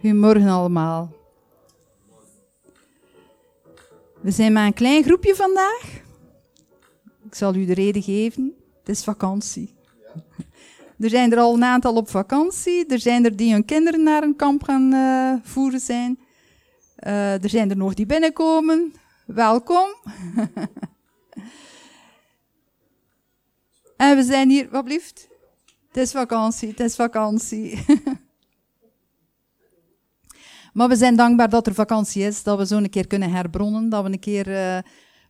Goedemorgen allemaal. We zijn maar een klein groepje vandaag. Ik zal u de reden geven. Het is vakantie. Er zijn er al een aantal op vakantie. Er zijn er die hun kinderen naar een kamp gaan uh, voeren zijn. Uh, er zijn er nog die binnenkomen. Welkom. en we zijn hier, wat blieft? Het is vakantie, het is vakantie. maar we zijn dankbaar dat er vakantie is, dat we zo een keer kunnen herbronnen, dat we een keer uh,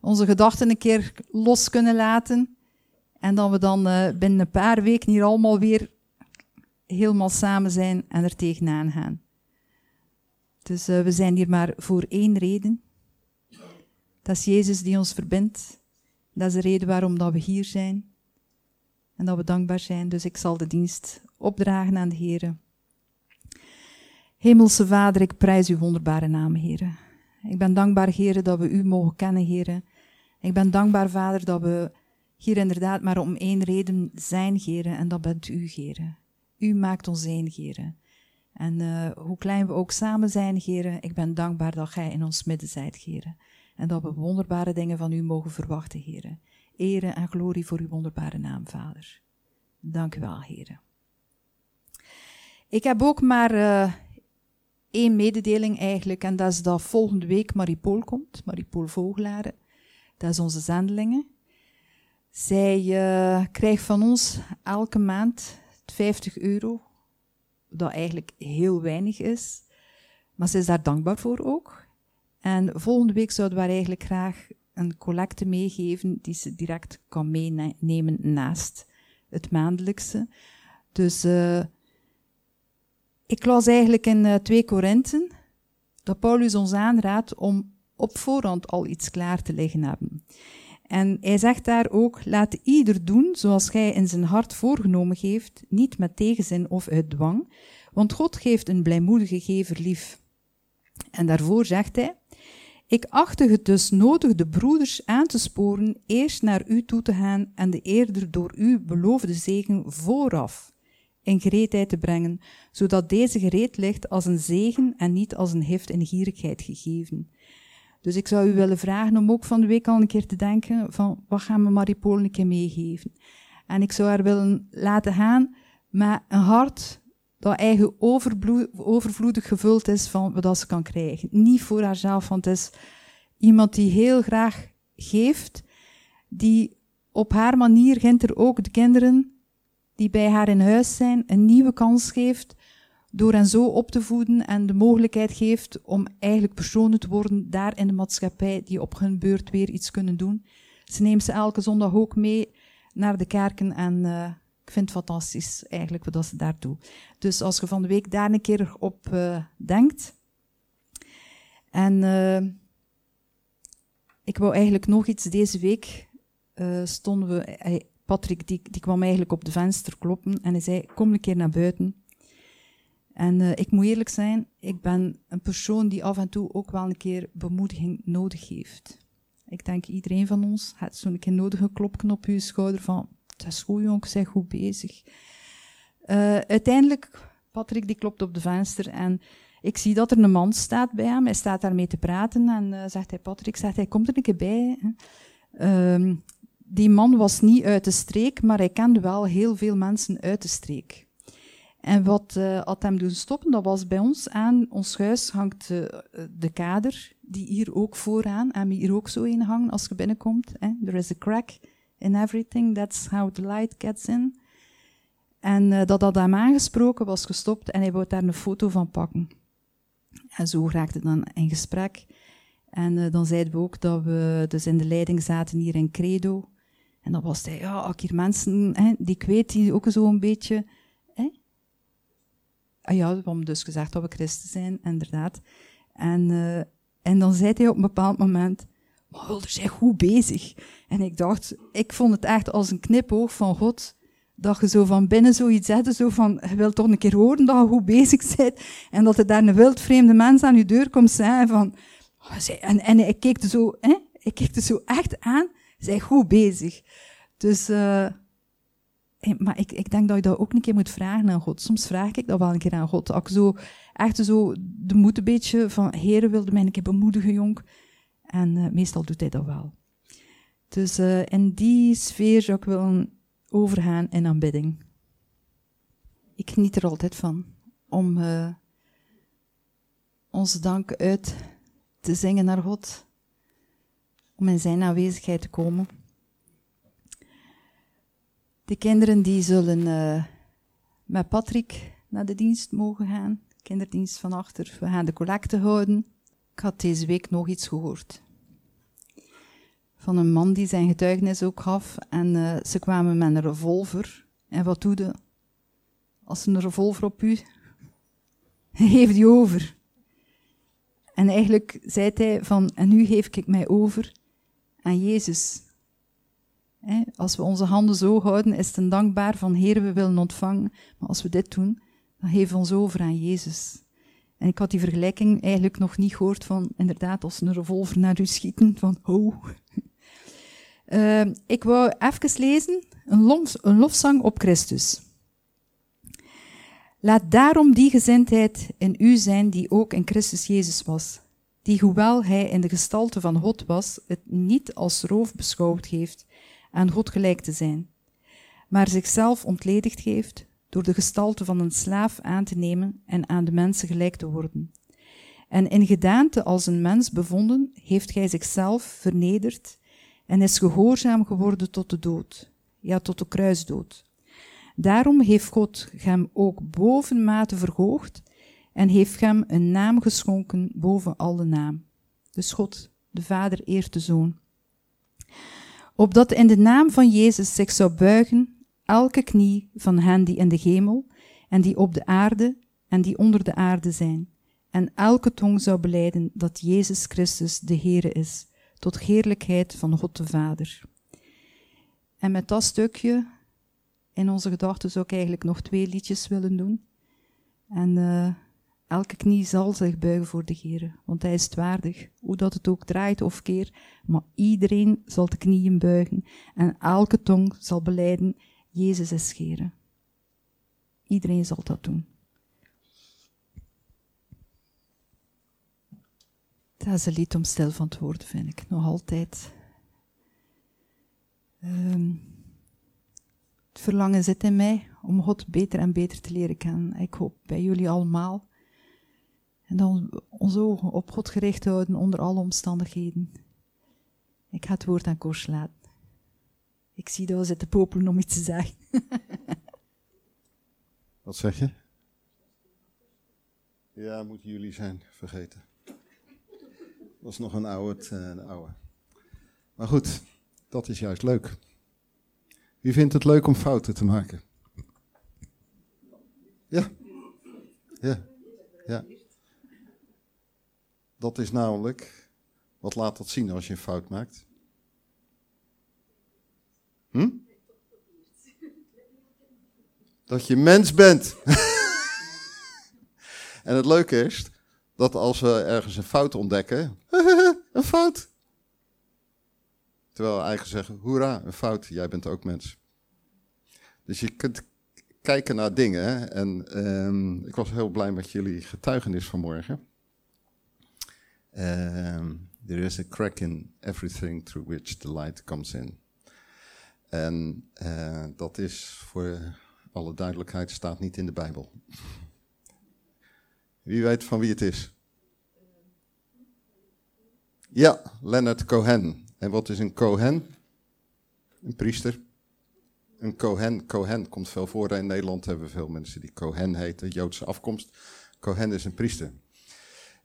onze gedachten een keer los kunnen laten. En dat we dan uh, binnen een paar weken hier allemaal weer helemaal samen zijn en er tegenaan gaan. Dus uh, we zijn hier maar voor één reden. Dat is Jezus die ons verbindt. Dat is de reden waarom dat we hier zijn. En dat we dankbaar zijn. Dus ik zal de dienst opdragen aan de Heer. Hemelse Vader, ik prijs uw wonderbare naam, Heer. Ik ben dankbaar, Heer, dat we u mogen kennen, Heer. Ik ben dankbaar, Vader, dat we hier inderdaad maar om één reden zijn, Heer. En dat bent u, Heer. U maakt ons één, Heer. En uh, hoe klein we ook samen zijn, Heer, ik ben dankbaar dat gij in ons midden zijt, Heer. En dat we wonderbare dingen van u mogen verwachten, Heer. Ere en glorie voor uw wonderbare naam, Vader. Dank u wel, heren. Ik heb ook maar uh, één mededeling eigenlijk, en dat is dat volgende week Maripool komt, Maripool Vogelaren. Dat is onze zendelingen. Zij uh, krijgt van ons elke maand 50 euro, dat eigenlijk heel weinig is, maar ze is daar dankbaar voor ook. En volgende week zouden we eigenlijk graag een collecte meegeven die ze direct kan meenemen naast het maandelijkse. Dus uh, ik las eigenlijk in uh, 2 Korinthen dat Paulus ons aanraadt om op voorhand al iets klaar te liggen hebben. En hij zegt daar ook, laat ieder doen zoals gij in zijn hart voorgenomen geeft, niet met tegenzin of uit dwang, want God geeft een blijmoedige gever lief. En daarvoor zegt hij, ik achtte het dus nodig de broeders aan te sporen eerst naar u toe te gaan en de eerder door u beloofde zegen vooraf in gereedheid te brengen, zodat deze gereed ligt als een zegen en niet als een hift en gierigheid gegeven. Dus ik zou u willen vragen om ook van de week al een keer te denken van wat gaan we Maripool een keer meegeven. En ik zou haar willen laten gaan met een hart dat eigen overvloedig gevuld is van wat ze kan krijgen. Niet voor haarzelf, want het is iemand die heel graag geeft, die op haar manier er ook de kinderen die bij haar in huis zijn een nieuwe kans geeft door hen zo op te voeden en de mogelijkheid geeft om eigenlijk personen te worden daar in de maatschappij die op hun beurt weer iets kunnen doen. Ze neemt ze elke zondag ook mee naar de kerken en uh, ik vind het fantastisch eigenlijk wat ze daar. Dus als je van de week daar een keer op uh, denkt. En uh, ik wou eigenlijk nog iets deze week. Stonden we, Patrick die, die kwam eigenlijk op de venster kloppen en hij zei: Kom een keer naar buiten. En ik moet eerlijk zijn, ik ben een persoon die af en toe ook wel een keer bemoediging nodig heeft. Ik denk iedereen van ons heeft zo'n keer nodig een klopje op je schouder van dat is goed jongen, zeg goed bezig. Uh, uiteindelijk, Patrick die klopt op de venster en ik zie dat er een man staat bij hem. Hij staat daarmee te praten en uh, zegt hij, Patrick, zegt hij, komt er een keer bij. Die man was niet uit de streek, maar hij kende wel heel veel mensen uit de streek. En wat uh, had hem doen stoppen, dat was bij ons aan ons huis hangt de kader, die hier ook vooraan, en hier ook zo in hangen als je binnenkomt. Hè. There is a crack in everything. That's how the light gets in. En uh, dat had hem aangesproken, was gestopt en hij wou daar een foto van pakken. En zo raakte het dan in gesprek. En dan zeiden we ook dat we dus in de leiding zaten hier in Credo. En dan was hij, ja, ook hier mensen, hè, die ik weet, die ook zo een beetje... Hè? Ah ja, we hebben dus gezegd dat we christen zijn, inderdaad. En, uh, en dan zei hij op een bepaald moment, maar Hulder zijn goed bezig. En ik dacht, ik vond het echt als een knipoog van God, dat je zo van binnen zoiets zette, zo van, je wilt toch een keer horen dat je goed bezig bent, en dat er daar een wildvreemde mens aan je deur komt zeggen van, oh, en, en ik keek er zo, hè, ik keek er zo echt aan, zij goed bezig. Dus, uh, maar ik, ik denk dat je dat ook een keer moet vragen aan God. Soms vraag ik dat wel een keer aan God. Als ik zo, echt zo de moed een beetje van, Heer wilde mij een keer bemoedigen, jong. En uh, meestal doet hij dat wel. Dus uh, in die sfeer zou ik willen overgaan in aanbidding. Ik geniet er altijd van om onze dank uit te zingen naar God. Om in zijn aanwezigheid te komen. De kinderen die zullen uh, met Patrick naar de dienst mogen gaan. Kinderdienst van achter. We gaan de collecte houden. Ik had deze week nog iets gehoord. Van een man die zijn getuigenis ook gaf. En uh, ze kwamen met een revolver. En wat doe je? Als een revolver op u, geef die over. En eigenlijk zei hij van, en nu geef ik mij over aan Jezus. Als we onze handen zo houden, is het een dankbaar van Heer, we willen ontvangen. Maar als we dit doen, dan geven we ons over aan Jezus. En ik had die vergelijking eigenlijk nog niet gehoord van, inderdaad, als een revolver naar u schieten, van, oh. Uh, ik wou even lezen, een, lof, een lofzang op Christus. Laat daarom die gezindheid in u zijn die ook in Christus Jezus was, die hoewel hij in de gestalte van God was, het niet als roof beschouwd heeft aan God gelijk te zijn, maar zichzelf ontledigd heeft door de gestalte van een slaaf aan te nemen en aan de mensen gelijk te worden. En in gedaante als een mens bevonden, heeft hij zichzelf vernederd en is gehoorzaam geworden tot de dood, ja, tot de kruisdood. Daarom heeft God hem ook bovenmate verhoogd en heeft hem een naam geschonken boven alle naam. Dus God, de Vader, eert de Zoon opdat in de naam van Jezus zich zou buigen elke knie van hen die in de hemel en die op de aarde en die onder de aarde zijn, en elke tong zou beleiden dat Jezus Christus de Heere is, tot heerlijkheid van God de Vader. En met dat stukje in onze gedachten zou ik eigenlijk nog twee liedjes willen doen. En uh, Elke knie zal zich buigen voor de Heer, want Hij is waardig, hoe dat het ook draait of keer. Maar iedereen zal de knieën buigen en elke tong zal beleiden, Jezus is Heer. Iedereen zal dat doen. Dat is een lied om stil van te worden, vind ik, nog altijd. Um, het verlangen zit in mij om God beter en beter te leren kennen. Ik hoop bij jullie allemaal. En dan onze ogen op God gericht houden onder alle omstandigheden. Ik ga het woord aan Koos laten. Ik zie dat we zitten popelen om iets te zeggen. Wat zeg je? Ja, moeten jullie zijn vergeten. Dat is nog een oude, eh, een oude. Maar goed, dat is juist leuk. Wie vindt het leuk om fouten te maken? Ja. Ja. Ja. Dat is namelijk, wat laat dat zien als je een fout maakt? Hm? Dat je mens bent. en het leuke is dat als we ergens een fout ontdekken, een fout. Terwijl we eigenlijk zeggen, hoera, een fout, jij bent ook mens. Dus je kunt kijken naar dingen. En um, ik was heel blij met jullie getuigenis vanmorgen. Um, there is a crack in everything through which the light comes in. En uh, dat is voor alle duidelijkheid staat niet in de Bijbel. Wie weet van wie het is? Ja, Leonard Cohen. En wat is een Cohen? Een priester. Een Cohen, Cohen komt veel voor. In Nederland hebben we veel mensen die Cohen heten, Joodse afkomst. Cohen is een priester.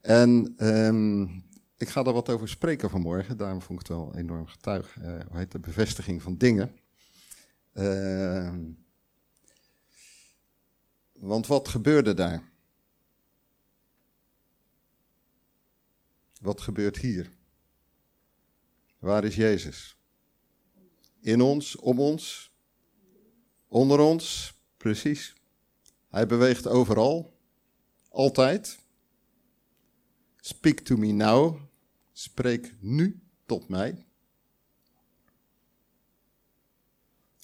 En um, ik ga daar wat over spreken vanmorgen. Daarom vond ik het wel enorm getuig. Uh, hoe heet de bevestiging van dingen. Uh, want wat gebeurde daar? Wat gebeurt hier? Waar is Jezus? In ons, om ons, onder ons, precies. Hij beweegt overal, altijd. Speak to me now. Spreek nu tot mij.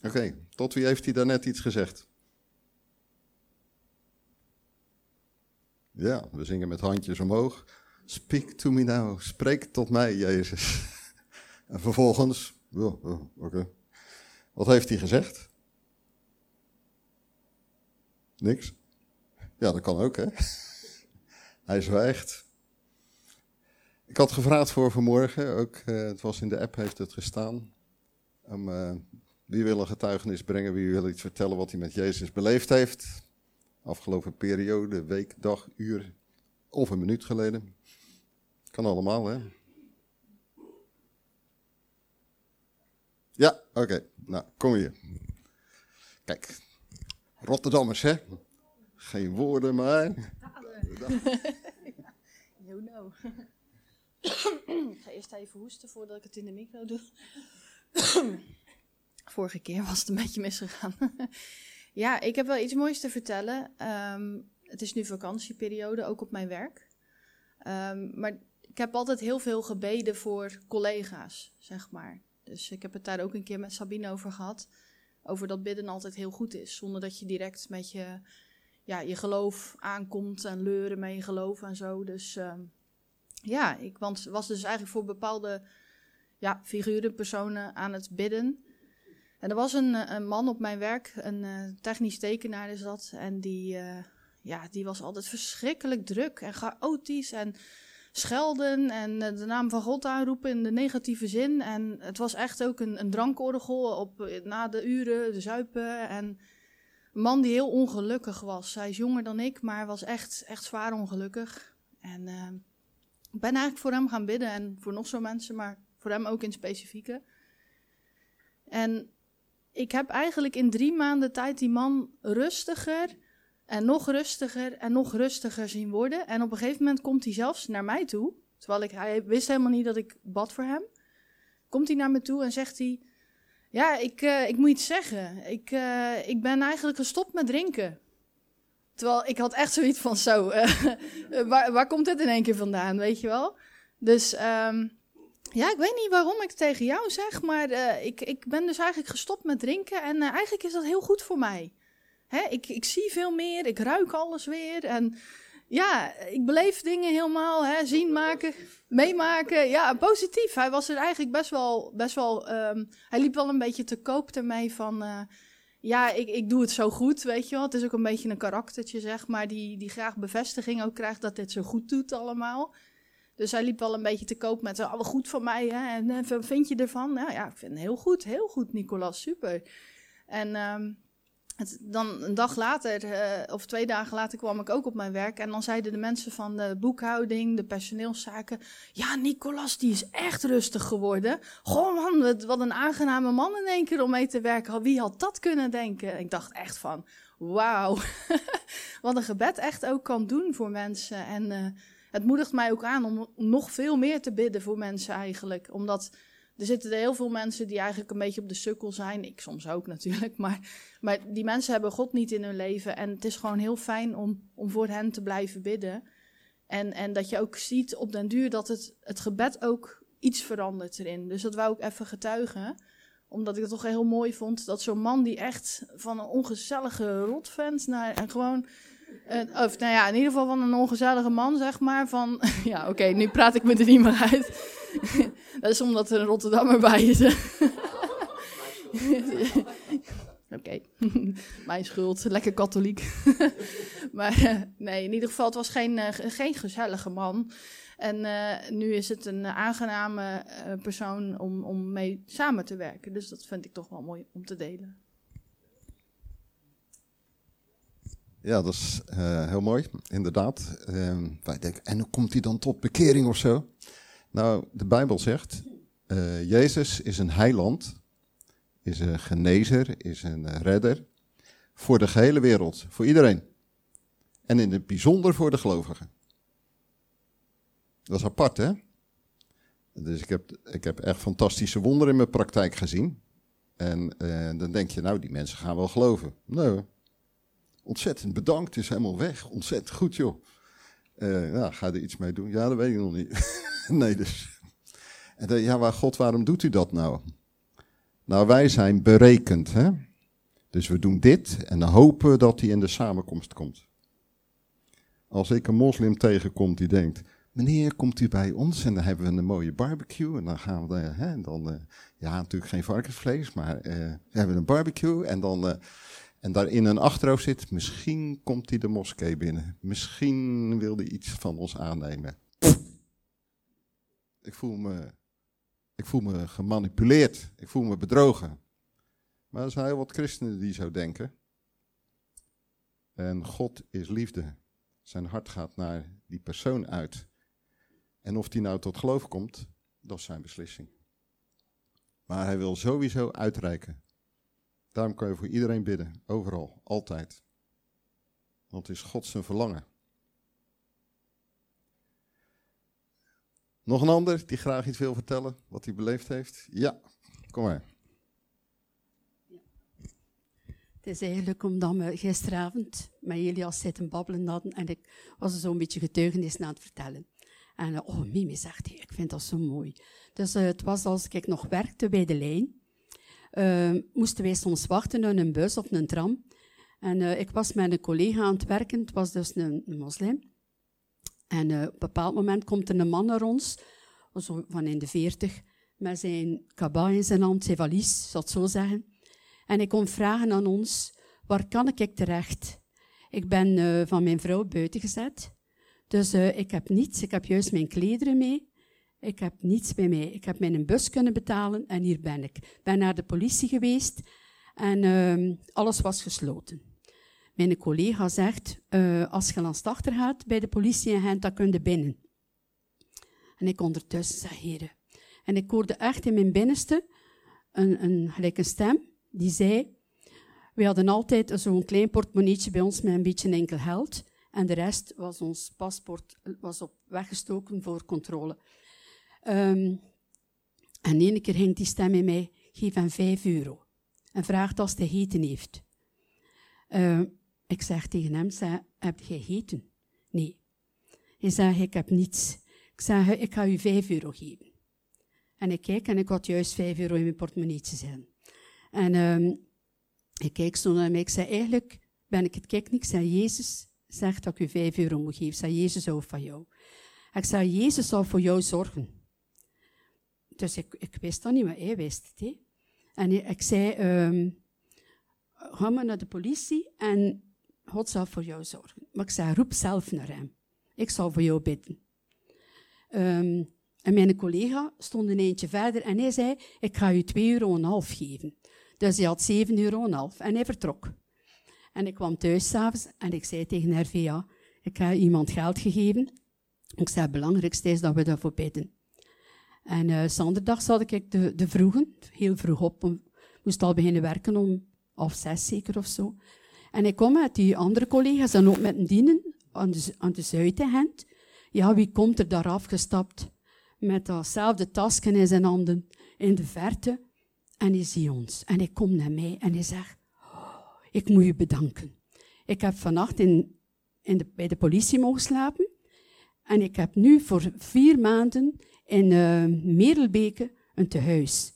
Oké, tot wie heeft hij daarnet iets gezegd? Ja, we zingen met handjes omhoog. Speak to me now. Spreek tot mij, Jezus. En vervolgens, oh, oh, oké. Wat heeft hij gezegd? Niks. Ja, dat kan ook, hè? Hij zwijgt. Ik had gevraagd voor vanmorgen, ook, uh, het was in de app, heeft het gestaan. Uh, wie wil een getuigenis brengen, wie wil iets vertellen wat hij met Jezus beleefd heeft? Afgelopen periode, week, dag, uur of een minuut geleden. Kan allemaal, hè? Ja, oké. Nou, kom hier. Kijk, Rotterdammers, hè? Geen woorden, maar. You know. ik ga eerst even hoesten voordat ik het in de micro doe. Vorige keer was het een beetje misgegaan. ja, ik heb wel iets moois te vertellen. Ehm, het is nu vakantieperiode, ook op mijn werk. Um, maar ik heb altijd heel veel gebeden voor collega's, zeg maar. Dus ik heb het daar ook een keer met Sabine over gehad. Over dat bidden altijd heel goed is. Zonder dat je direct met je, ja, je geloof aankomt en leuren met je geloof en zo. Dus um, ja, ik want, was dus eigenlijk voor bepaalde ja, figuren, personen aan het bidden. En er was een, een man op mijn werk, een uh, technisch tekenaar is dat. En die, uh, ja, die was altijd verschrikkelijk druk en chaotisch en schelden en eh, de naam van God aanroepen in de negatieve zin. En het was echt ook een, een drankorgel op, na de uren, de zuipen. En een man die heel ongelukkig was. Hij is jonger dan ik, maar was echt, echt zwaar ongelukkig. En ik ben eigenlijk voor hem gaan bidden en voor nog zo mensen, maar voor hem ook in specifieke. En ik heb eigenlijk in drie maanden tijd die man rustiger en nog rustiger en nog rustiger zien worden. En op een gegeven moment komt hij zelfs naar mij toe. Terwijl ik, hij wist helemaal niet dat ik bad voor hem. Komt hij naar me toe en zegt hij: Ja, ik, uh, ik moet iets zeggen. Ik, uh, ik ben eigenlijk gestopt met drinken. Terwijl ik had echt zoiets van: Zo, uh, waar, waar komt dit in één keer vandaan? Weet je wel? Dus um, ja, ik weet niet waarom ik het tegen jou zeg, maar ik, ik ben dus eigenlijk gestopt met drinken. En eigenlijk is dat heel goed voor mij. Hè, ik, ik zie veel meer, ik ruik alles weer. En ja, ik beleef dingen helemaal, hè, zien, maken, meemaken. Ja, positief. Hij was er eigenlijk best wel, best wel um, hij liep wel een beetje te koop ermee van... Ja, ik, ik doe het zo goed, weet je wel. Het is ook een beetje een karaktertje, zeg maar, die, die graag bevestiging ook krijgt dat dit zo goed doet allemaal. Dus hij liep wel een beetje te koop met, alle goed van mij, hè, en, en wat vind je ervan? Nou ja, ik vind het heel goed, heel goed, Nicolas, super. En um, dan een dag later, uh, of twee dagen later, kwam ik ook op mijn werk. En dan zeiden de mensen van de boekhouding, de personeelszaken. Ja, Nicolas, die is echt rustig geworden. Goh, man, wat een aangename man in één keer om mee te werken. Wie had dat kunnen denken? ik dacht echt van: wauw. wat een gebed echt ook kan doen voor mensen. En uh, het moedigt mij ook aan om nog veel meer te bidden voor mensen eigenlijk. Omdat er zitten heel veel mensen die eigenlijk een beetje op de sukkel zijn. Ik soms ook natuurlijk. Maar, maar die mensen hebben God niet in hun leven. En het is gewoon heel fijn om, om voor hen te blijven bidden. En, en dat je ook ziet op den duur dat het, het gebed ook iets verandert erin. Dus dat wou ik even getuigen. Omdat ik het toch heel mooi vond dat zo'n man die echt van een ongezellige rotvent naar gewoon of nou ja, in ieder geval van een ongezellige man, zeg maar. Van, ja, oké, nu praat ik me er niet meer uit. dat is omdat er een Rotterdammer bij is. oké, mijn schuld, lekker katholiek. maar uh, nee, in ieder geval, het was geen, uh, geen gezellige man. En nu is het een aangename persoon om, om mee samen te werken. Dus dat vind ik toch wel mooi om te delen. Ja, dat is uh, heel mooi, inderdaad. Uh, wij denken, en hoe komt hij dan tot bekering of zo? Nou, de Bijbel zegt, uh, Jezus is een heiland, is een genezer, is een redder. Voor de gehele wereld, voor iedereen. En in het bijzonder voor de gelovigen. Dat is apart, hè? Dus ik heb, ik heb echt fantastische wonderen in mijn praktijk gezien. En dan denk je, nou, die mensen gaan wel geloven. Nee, Ontzettend bedankt, is helemaal weg. Ontzettend goed, joh. Uh, ja, ga er iets mee doen? Ja, dat weet ik nog niet. nee, dus. En dan, ja, waar God, waarom doet u dat nou? Nou, wij zijn berekend, hè. Dus we doen dit en hopen dat hij in de samenkomst komt. Als ik een moslim tegenkom die denkt, meneer, komt u bij ons en dan hebben we een mooie barbecue en dan gaan we, hè, en dan, uh, ja, natuurlijk geen varkensvlees, maar uh, we hebben een barbecue en dan, uh, en daar in een achterhoofd zit, misschien komt hij de moskee binnen, misschien wil hij iets van ons aannemen. Ik voel me, ik voel me gemanipuleerd, ik voel me bedrogen. Maar er zijn heel wat christenen die zo denken. En God is liefde. Zijn hart gaat naar die persoon uit. En of die nou tot geloof komt, dat is zijn beslissing. Maar hij wil sowieso uitreiken. Daarom kan je voor iedereen bidden, overal, altijd. Want het is God zijn verlangen. Nog een ander die graag iets wil vertellen, wat hij beleefd heeft? Ja, kom maar. Het is eigenlijk omdat we gisteravond met Elias zitten babbelen hadden en ik was zo'n beetje getuigenis aan het vertellen. En uh, oh, Mimi zegt, hij, ik vind dat zo mooi. Dus uh, het was als ik nog werkte bij de lijn, uh, moesten wij soms wachten op een bus of een tram. En ik was met een collega aan het werken, het was dus een moslim. En op een bepaald moment komt er een man naar ons, zo van in de veertig, met zijn kabaai in zijn hand, zijn valies, zal het zo zeggen. En ik kon vragen aan ons, waar kan ik terecht? Ik ben uh, van mijn vrouw buiten gezet. Dus uh, ik heb niets. Ik heb juist mijn klederen mee. Ik heb niets bij mij. Ik heb mijn bus kunnen betalen en hier ben ik. Ik ben naar de politie geweest en uh, alles was gesloten. Mijn collega zegt, uh, als je langs achter gaat bij de politie en dan kun je binnen. En ik ondertussen zeg, heren. En ik hoorde echt in mijn binnenste een, een, gelijk een stem die zei, we hadden altijd zo'n klein portemonneetje bij ons met een beetje enkel geld. En de rest was ons paspoort was op weggestoken voor controle. Um, en ene keer ging die stem in mij, geef hem vijf euro. En vraagt als hij eten heeft. Uh, ik zeg tegen hem, zeg, heb jij eten? Nee. Hij zegt, ik heb niets. Ik zeg, ik ga u vijf euro geven. En ik kijk en ik had juist vijf euro in mijn portemonneetje zitten. En um, ik kijk zo naar mij. Ik zei, eigenlijk ben ik het kijk niet. Ik zei, Jezus zegt dat ik u vijf euro moet geven. Ik zei, Jezus houdt van jou. Ik zei, Jezus zal voor jou zorgen. Dus ik, ik wist dat niet, maar hij wist het. He. En ik zei, um, ga maar naar de politie en God zal voor jou zorgen. Maar ik zei, roep zelf naar hem. Ik zal voor jou bidden. Um, en mijn collega stond een eentje verder en hij zei, ik ga u 2,5 euro geven. Dus hij had 7,5 euro en hij vertrok. En ik kwam thuis s'avonds en ik zei tegen RVA, ik heb iemand geld gegeven. Ik zei, het belangrijkste is dat we daarvoor bidden. En uh, zat ik de, de vroegen, heel vroeg op, moest al beginnen werken om half zes zeker of zo. En ik kom met die andere collega's en ook met een dienen aan de, aan de. Ja, wie komt er daar afgestapt? Met datzelfde tasje in zijn handen in de verte. En hij ziet ons. En hij komt naar mij en hij zegt, oh, ik moet je bedanken. Ik heb vannacht in, in de, bij de politie mogen slapen. En ik heb nu voor vier maanden in uh, Merelbeke een tehuis.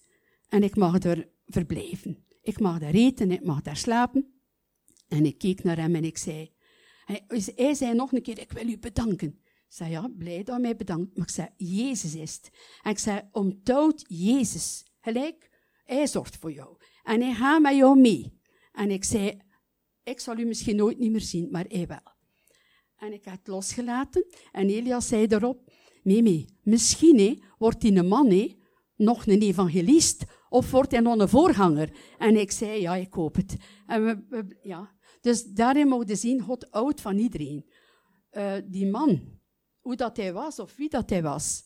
En ik mag er verblijven. Ik mag daar eten, ik mag daar slapen. En ik keek naar hem en ik zei, hij, zei nog een keer, ik wil u bedanken. Ik zei, ja, blij dat mij bedankt. Maar ik zei, Jezus is het. En ik zei, onthoud Jezus. Gelijk, hij zorgt voor jou. En hij gaat met jou mee. En ik zei, ik zal u misschien nooit niet meer zien, maar hij wel. En ik heb het losgelaten. En Elias zei erop, Mimi, misschien wordt die een man he, nog een evangelist of wordt hij nog een voorganger? En ik zei, ja, ik hoop het. En we, ja. Dus daarin mogen zien, God houdt van iedereen. Uh, die man, hoe dat hij was of wie dat hij was.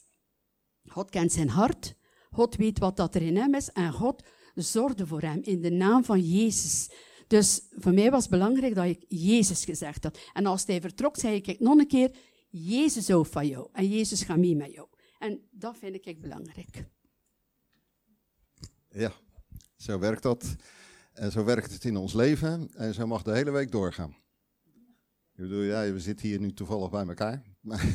God kent zijn hart. God weet wat dat er in hem is en God zorgde voor hem in de naam van Jezus. Dus voor mij was het belangrijk dat ik Jezus gezegd had. En als hij vertrok, zei ik nog een keer, Jezus houdt van jou en Jezus gaat mee met jou. En dat vind ik belangrijk. Ja, zo werkt dat. En zo werkt het in ons leven. En zo mag de hele week doorgaan. Ik bedoel, ja, we zitten hier nu toevallig bij elkaar. Maar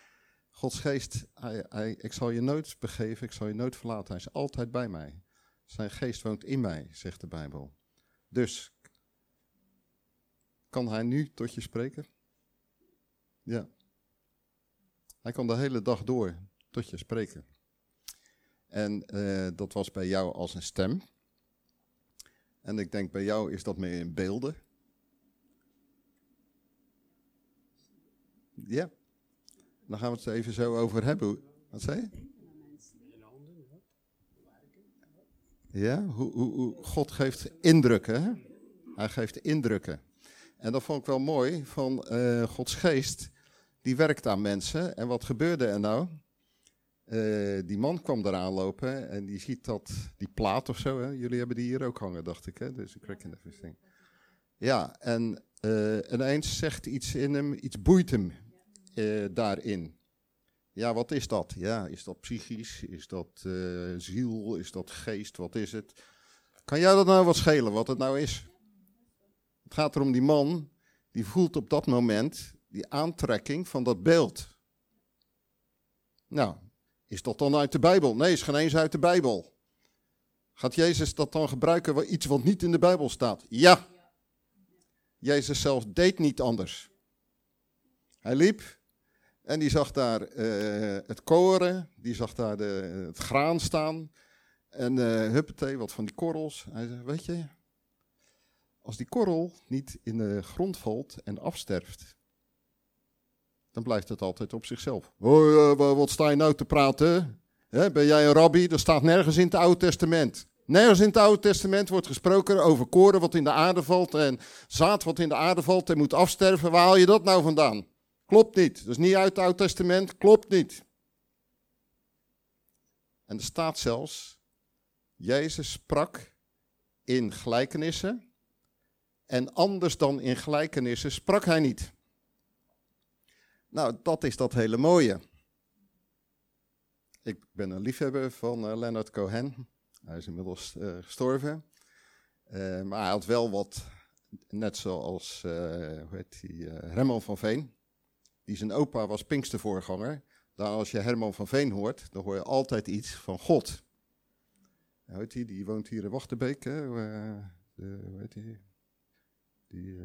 Gods geest, hij, ik zal je nooit begeven, ik zal je nooit verlaten. Hij is altijd bij mij. Zijn geest woont in mij, zegt de Bijbel. Dus, kan hij nu tot je spreken? Ja. Hij kan de hele dag door tot je spreken. En uh, dat was bij jou als een stem. En ik denk bij jou is dat meer in beelden. Ja. Dan gaan we het even zo over hebben. Wat zei je? Ja, hoe, hoe, hoe God geeft indrukken. Hij geeft indrukken. En dat vond ik wel mooi van uh, Gods geest. Die werkt aan mensen. En wat gebeurde er nou? Uh, die man kwam eraan lopen en die ziet dat, die plaat of zo, hè? jullie hebben die hier ook hangen, dacht ik? Dus een crack in the Ja, en uh, ineens zegt iets in hem, iets boeit hem uh, daarin. Ja, wat is dat? Ja, is dat psychisch? Is dat ziel? Is dat geest? Wat is het? Kan jij dat nou wat schelen, wat het nou is? Het gaat erom die man, die voelt op dat moment die aantrekking van dat beeld. Nou, is dat dan uit de Bijbel? Nee, is geen eens uit de Bijbel. Gaat Jezus dat dan gebruiken, iets wat niet in de Bijbel staat? Ja. Jezus zelf deed niet anders. Hij liep en die zag daar uh, het koren, die zag daar de, het graan staan. En uh, huppatee, wat van die korrels. Hij zei, weet je, als die korrel niet in de grond valt en afsterft, dan blijft het altijd op zichzelf. Oh, wat sta je nou te praten? ben jij een rabbi? Dat staat nergens in het Oude Testament. Nergens in het Oude Testament wordt gesproken over koren wat in de aarde valt en zaad wat in de aarde valt en moet afsterven. Waar haal je dat nou vandaan? Klopt niet. Dat is niet uit het Oude Testament. Klopt niet. En er staat zelfs, Jezus sprak in gelijkenissen en anders dan in gelijkenissen sprak hij niet. Nou, dat is dat hele mooie. Ik ben een liefhebber van uh, Leonard Cohen. Hij is inmiddels uh, gestorven. Uh, maar hij had wel wat, net zoals hoe heet die, Herman van Veen. Die zijn opa was Pinkstervoorganger. Dan als je Herman van Veen hoort, dan hoor je altijd iets van God. Hoe heet die? Die woont hier in Wachterbeek. Hè? de, hoe heet die? die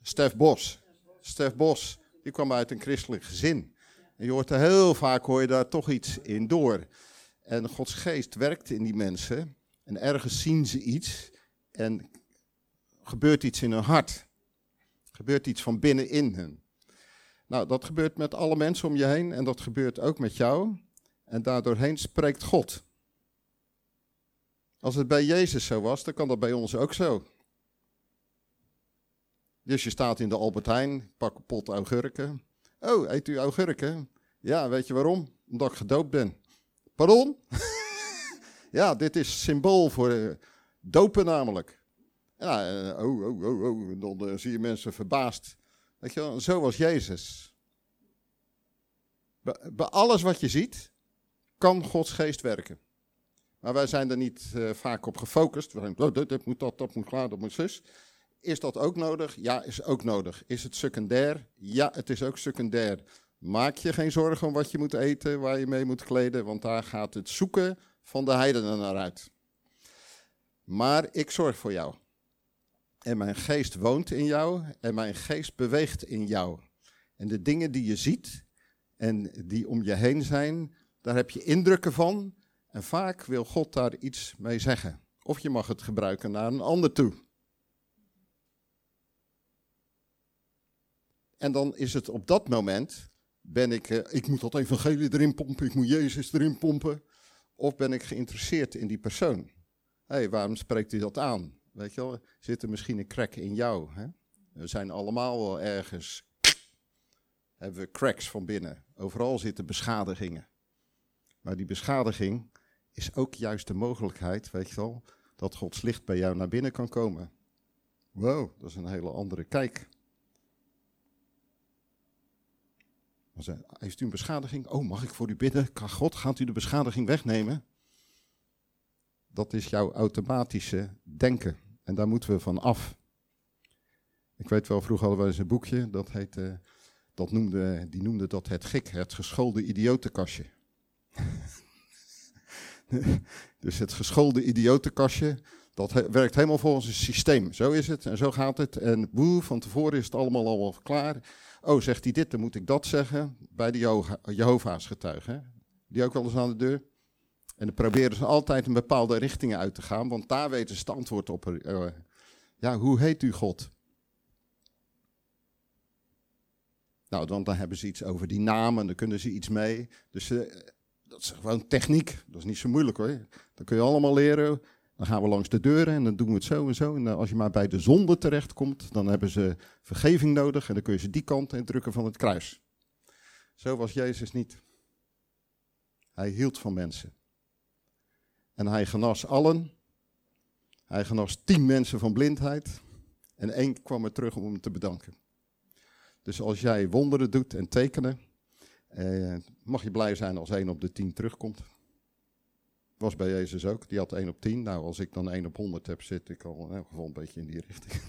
Stef Bos. Stef Bos die kwam uit een christelijk gezin. En je hoort er heel vaak, hoor je daar toch iets in door. En Gods geest werkt in die mensen. En ergens zien ze iets. En gebeurt iets in hun hart. Gebeurt iets van binnenin hen. Nou, dat gebeurt met alle mensen om je heen. En dat gebeurt ook met jou. En daardoorheen spreekt God. Als het bij Jezus zo was, dan kan dat bij ons ook zo. Dus je staat in de Albert Heijn, pak een pot augurken. Oh, eet u augurken? Ja, weet je waarom? Omdat ik gedoopt ben. Pardon? ja, dit is symbool voor uh, dopen namelijk. Ja, uh, oh, oh, oh, oh. Dan uh, zie je mensen verbaasd. Weet je zo was Jezus. Bij, alles wat je ziet, kan Gods geest werken. Maar wij zijn er niet vaak op gefocust. We denken, oh, dat, dat moet dat, dat moet klaar, dat moet zus. Is dat ook nodig? Ja, is ook nodig. Is het secundair? Ja, het is ook secundair. Maak je geen zorgen om wat je moet eten, waar je mee moet kleden, want daar gaat het zoeken van de heidenen naar uit. Maar ik zorg voor jou. En mijn geest woont in jou en mijn geest beweegt in jou. En de dingen die je ziet en die om je heen zijn, daar heb je indrukken van. En vaak wil God daar iets mee zeggen. Of je mag het gebruiken naar een ander toe. En dan is het op dat moment, ben ik, uh, ik moet dat evangelie erin pompen, ik moet Jezus erin pompen. Of ben ik geïnteresseerd in die persoon? Hé, hey, waarom spreekt hij dat aan? Weet je wel, zit er misschien een crack in jou? Hè? We zijn allemaal wel ergens, hebben we cracks van binnen. Overal zitten beschadigingen. Maar die beschadiging is ook juist de mogelijkheid, weet je wel, dat Gods licht bij jou naar binnen kan komen. Wow, dat is een hele andere kijk. Heeft u een beschadiging? Oh, mag ik voor u bidden? Kan God, gaat u de beschadiging wegnemen? Dat is jouw automatische denken. En daar moeten we van af. Ik weet wel, vroeger hadden we eens een boekje, dat heette, dat noemde, die noemde dat het gek, het geschoolde idiotenkastje. dus het geschoolde idiotenkastje, dat werkt helemaal volgens een systeem. Zo is het en zo gaat het. En boe, van tevoren is het allemaal al klaar. Oh, zegt hij dit, dan moet ik dat zeggen. Bij de Jehovah's getuigen. Die ook wel eens aan de deur. En dan proberen ze altijd een bepaalde richting uit te gaan, want daar weten ze het antwoord op. Uh, ja, hoe heet u God? Nou, want dan hebben ze iets over die namen, dan kunnen ze iets mee. Dus uh, dat is gewoon techniek. Dat is niet zo moeilijk hoor. Dat kun je allemaal leren. Dan gaan we langs de deuren en dan doen we het zo en zo. En als je maar bij de zonde terechtkomt, dan hebben ze vergeving nodig. En dan kun je ze die kant in drukken van het kruis. Zo was Jezus niet. Hij hield van mensen. En hij genas allen. Hij genas tien mensen van blindheid. En één kwam er terug om hem te bedanken. Dus als jij wonderen doet en tekenen, eh, mag je blij zijn als één op de tien terugkomt. Was bij Jezus ook. Die had 1 op 10. Nou, als ik dan 1 op 100 heb, zit ik al in elk geval een beetje in die richting.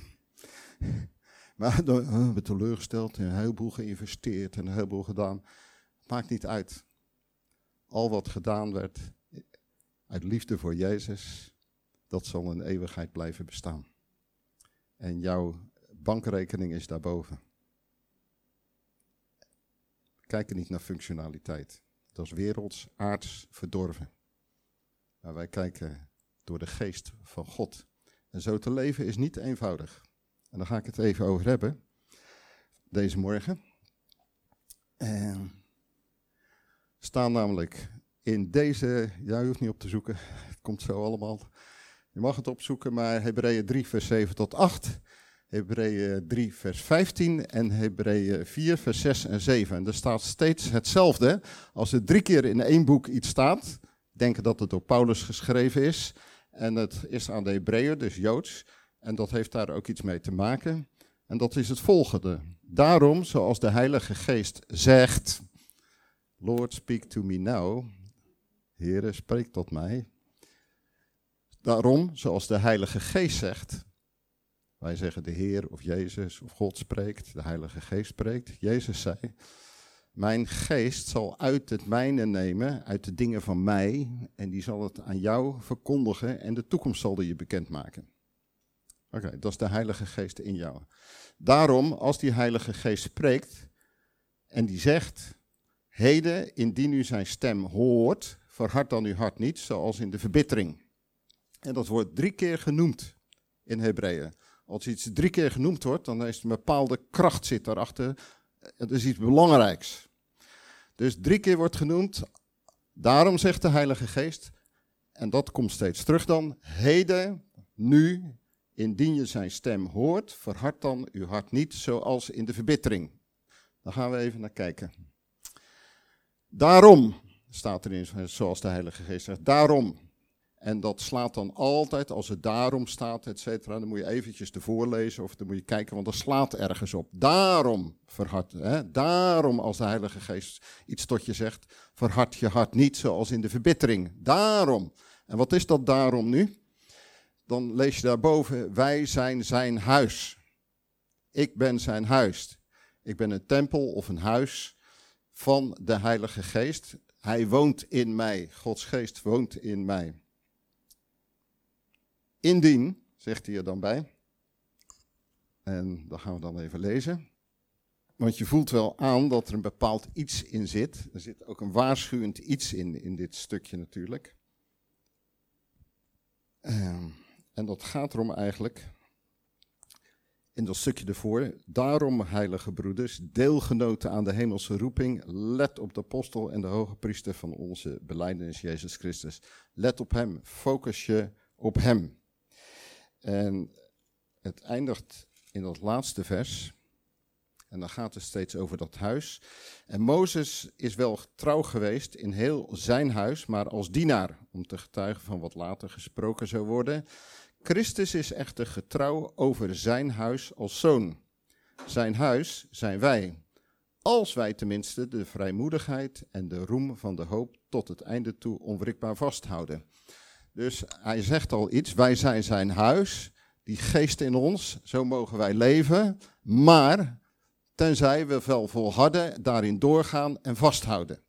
maar dan uh, hebben we teleurgesteld en een heleboel geïnvesteerd en een heleboel gedaan. Maakt niet uit. Al wat gedaan werd uit liefde voor Jezus, dat zal in eeuwigheid blijven bestaan. En jouw bankrekening is daarboven. Kijk niet naar functionaliteit. Dat is werelds, aards, verdorven. Maar wij kijken door de geest van God. En zo te leven is niet eenvoudig. En daar ga ik het even over hebben. Deze morgen. En staan namelijk in deze, ja, je hoeft niet op te zoeken, het komt zo allemaal. Je mag het opzoeken, maar Hebreeën 3, vers 7 tot 8, Hebreeën 3, vers 15 en Hebreeën 4, vers 6 en 7. En er staat steeds hetzelfde. Als er drie keer in één boek iets staat, denken dat het door Paulus geschreven is. En het is aan de Hebreeën, dus Joods. En dat heeft daar ook iets mee te maken. En dat is het volgende. Daarom, zoals de Heilige Geest zegt, Lord, speak to me now. Heere, spreek tot mij. Daarom, zoals de Heilige Geest zegt, wij zeggen de Heer of Jezus of God spreekt, de Heilige Geest spreekt. Jezus zei, mijn geest zal uit het mijne nemen, uit de dingen van mij, en die zal het aan jou verkondigen en de toekomst zal die je bekendmaken. Oké, dat is de Heilige Geest in jou. Daarom, als die Heilige Geest spreekt en die zegt, heden, indien u zijn stem hoort, verhard dan uw hart niet, zoals in de verbittering. En dat wordt drie keer genoemd in Hebreeën. Als iets drie keer genoemd wordt, dan is een bepaalde kracht zit daarachter. Het is iets belangrijks. Dus drie keer wordt genoemd. Daarom zegt de Heilige Geest, en dat komt steeds terug dan, heden, nu, indien je zijn stem hoort, verhard dan uw hart niet zoals in de verbittering. Daar gaan we even naar kijken. Daarom, staat erin, zoals de Heilige Geest zegt, daarom. En dat slaat dan altijd, als het daarom staat, et cetera, dan moet je eventjes ervoor lezen of dan moet je kijken, want dat slaat ergens op. Daarom verhard, hè, daarom als de Heilige Geest iets tot je zegt, verhard je hart niet zoals in de verbittering. Daarom. En wat is dat daarom nu? Dan lees je daarboven, wij zijn zijn huis. Ik ben zijn huis. Ik ben een tempel of een huis van de Heilige Geest. Hij woont in mij. Gods geest woont in mij. Indien, zegt hij er dan bij. En dat gaan we dan even lezen. Want je voelt wel aan dat er een bepaald iets in zit. Er zit ook een waarschuwend iets in, in dit stukje natuurlijk. Ehm, en dat gaat erom eigenlijk in dat stukje ervoor. Daarom, heilige broeders, deelgenoten aan de hemelse roeping, let op de apostel en de hoge priester van onze beleidenis Jezus Christus. Let op hem, focus je op hem. En het eindigt in dat laatste vers. En dan gaat het steeds over dat huis. En Mozes is wel trouw geweest in heel zijn huis, maar als dienaar, om te getuigen van wat later gesproken zou worden. Christus is echter getrouw over zijn huis als zoon. Zijn huis zijn wij. Als wij tenminste de vrijmoedigheid en de roem van de hoop tot het einde toe onwrikbaar vasthouden. Dus hij zegt al iets, wij zijn zijn huis, die geest in ons, zo mogen wij leven, maar tenzij we wel volharden, daarin doorgaan en vasthouden.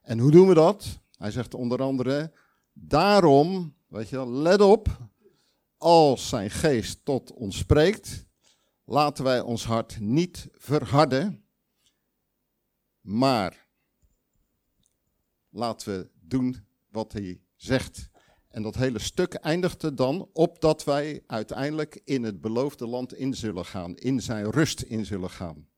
En hoe doen we dat? Hij zegt onder andere, daarom, weet je wel, let op, als zijn geest tot ons spreekt, laten wij ons hart niet verharden, maar laten we doen wat hij zegt. En dat hele stuk eindigde dan op dat wij uiteindelijk in het beloofde land in zullen gaan, in zijn rust in zullen gaan.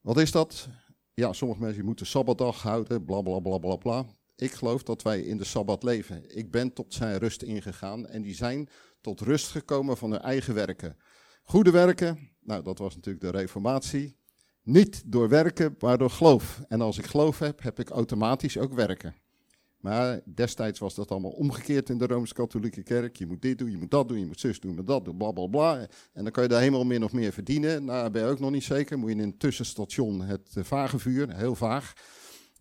Wat is dat? Ja, sommige mensen moeten sabbatdag houden, bla bla bla bla bla. Ik geloof dat wij in de sabbat leven. Ik ben tot zijn rust ingegaan en die zijn tot rust gekomen van hun eigen werken. Goede werken, nou dat was natuurlijk de reformatie. Niet door werken, maar door geloof. En als ik geloof heb, heb ik automatisch ook werken. Maar destijds was dat allemaal omgekeerd in de Rooms-Katholieke Kerk. Je moet dit doen, je moet dat doen, je moet zus doen, met dat doen, bla bla bla. En dan kan je daar helemaal min of meer verdienen. Nou, ben je ook nog niet zeker. Moet je in een tussenstation het uh, vagevuur, heel vaag.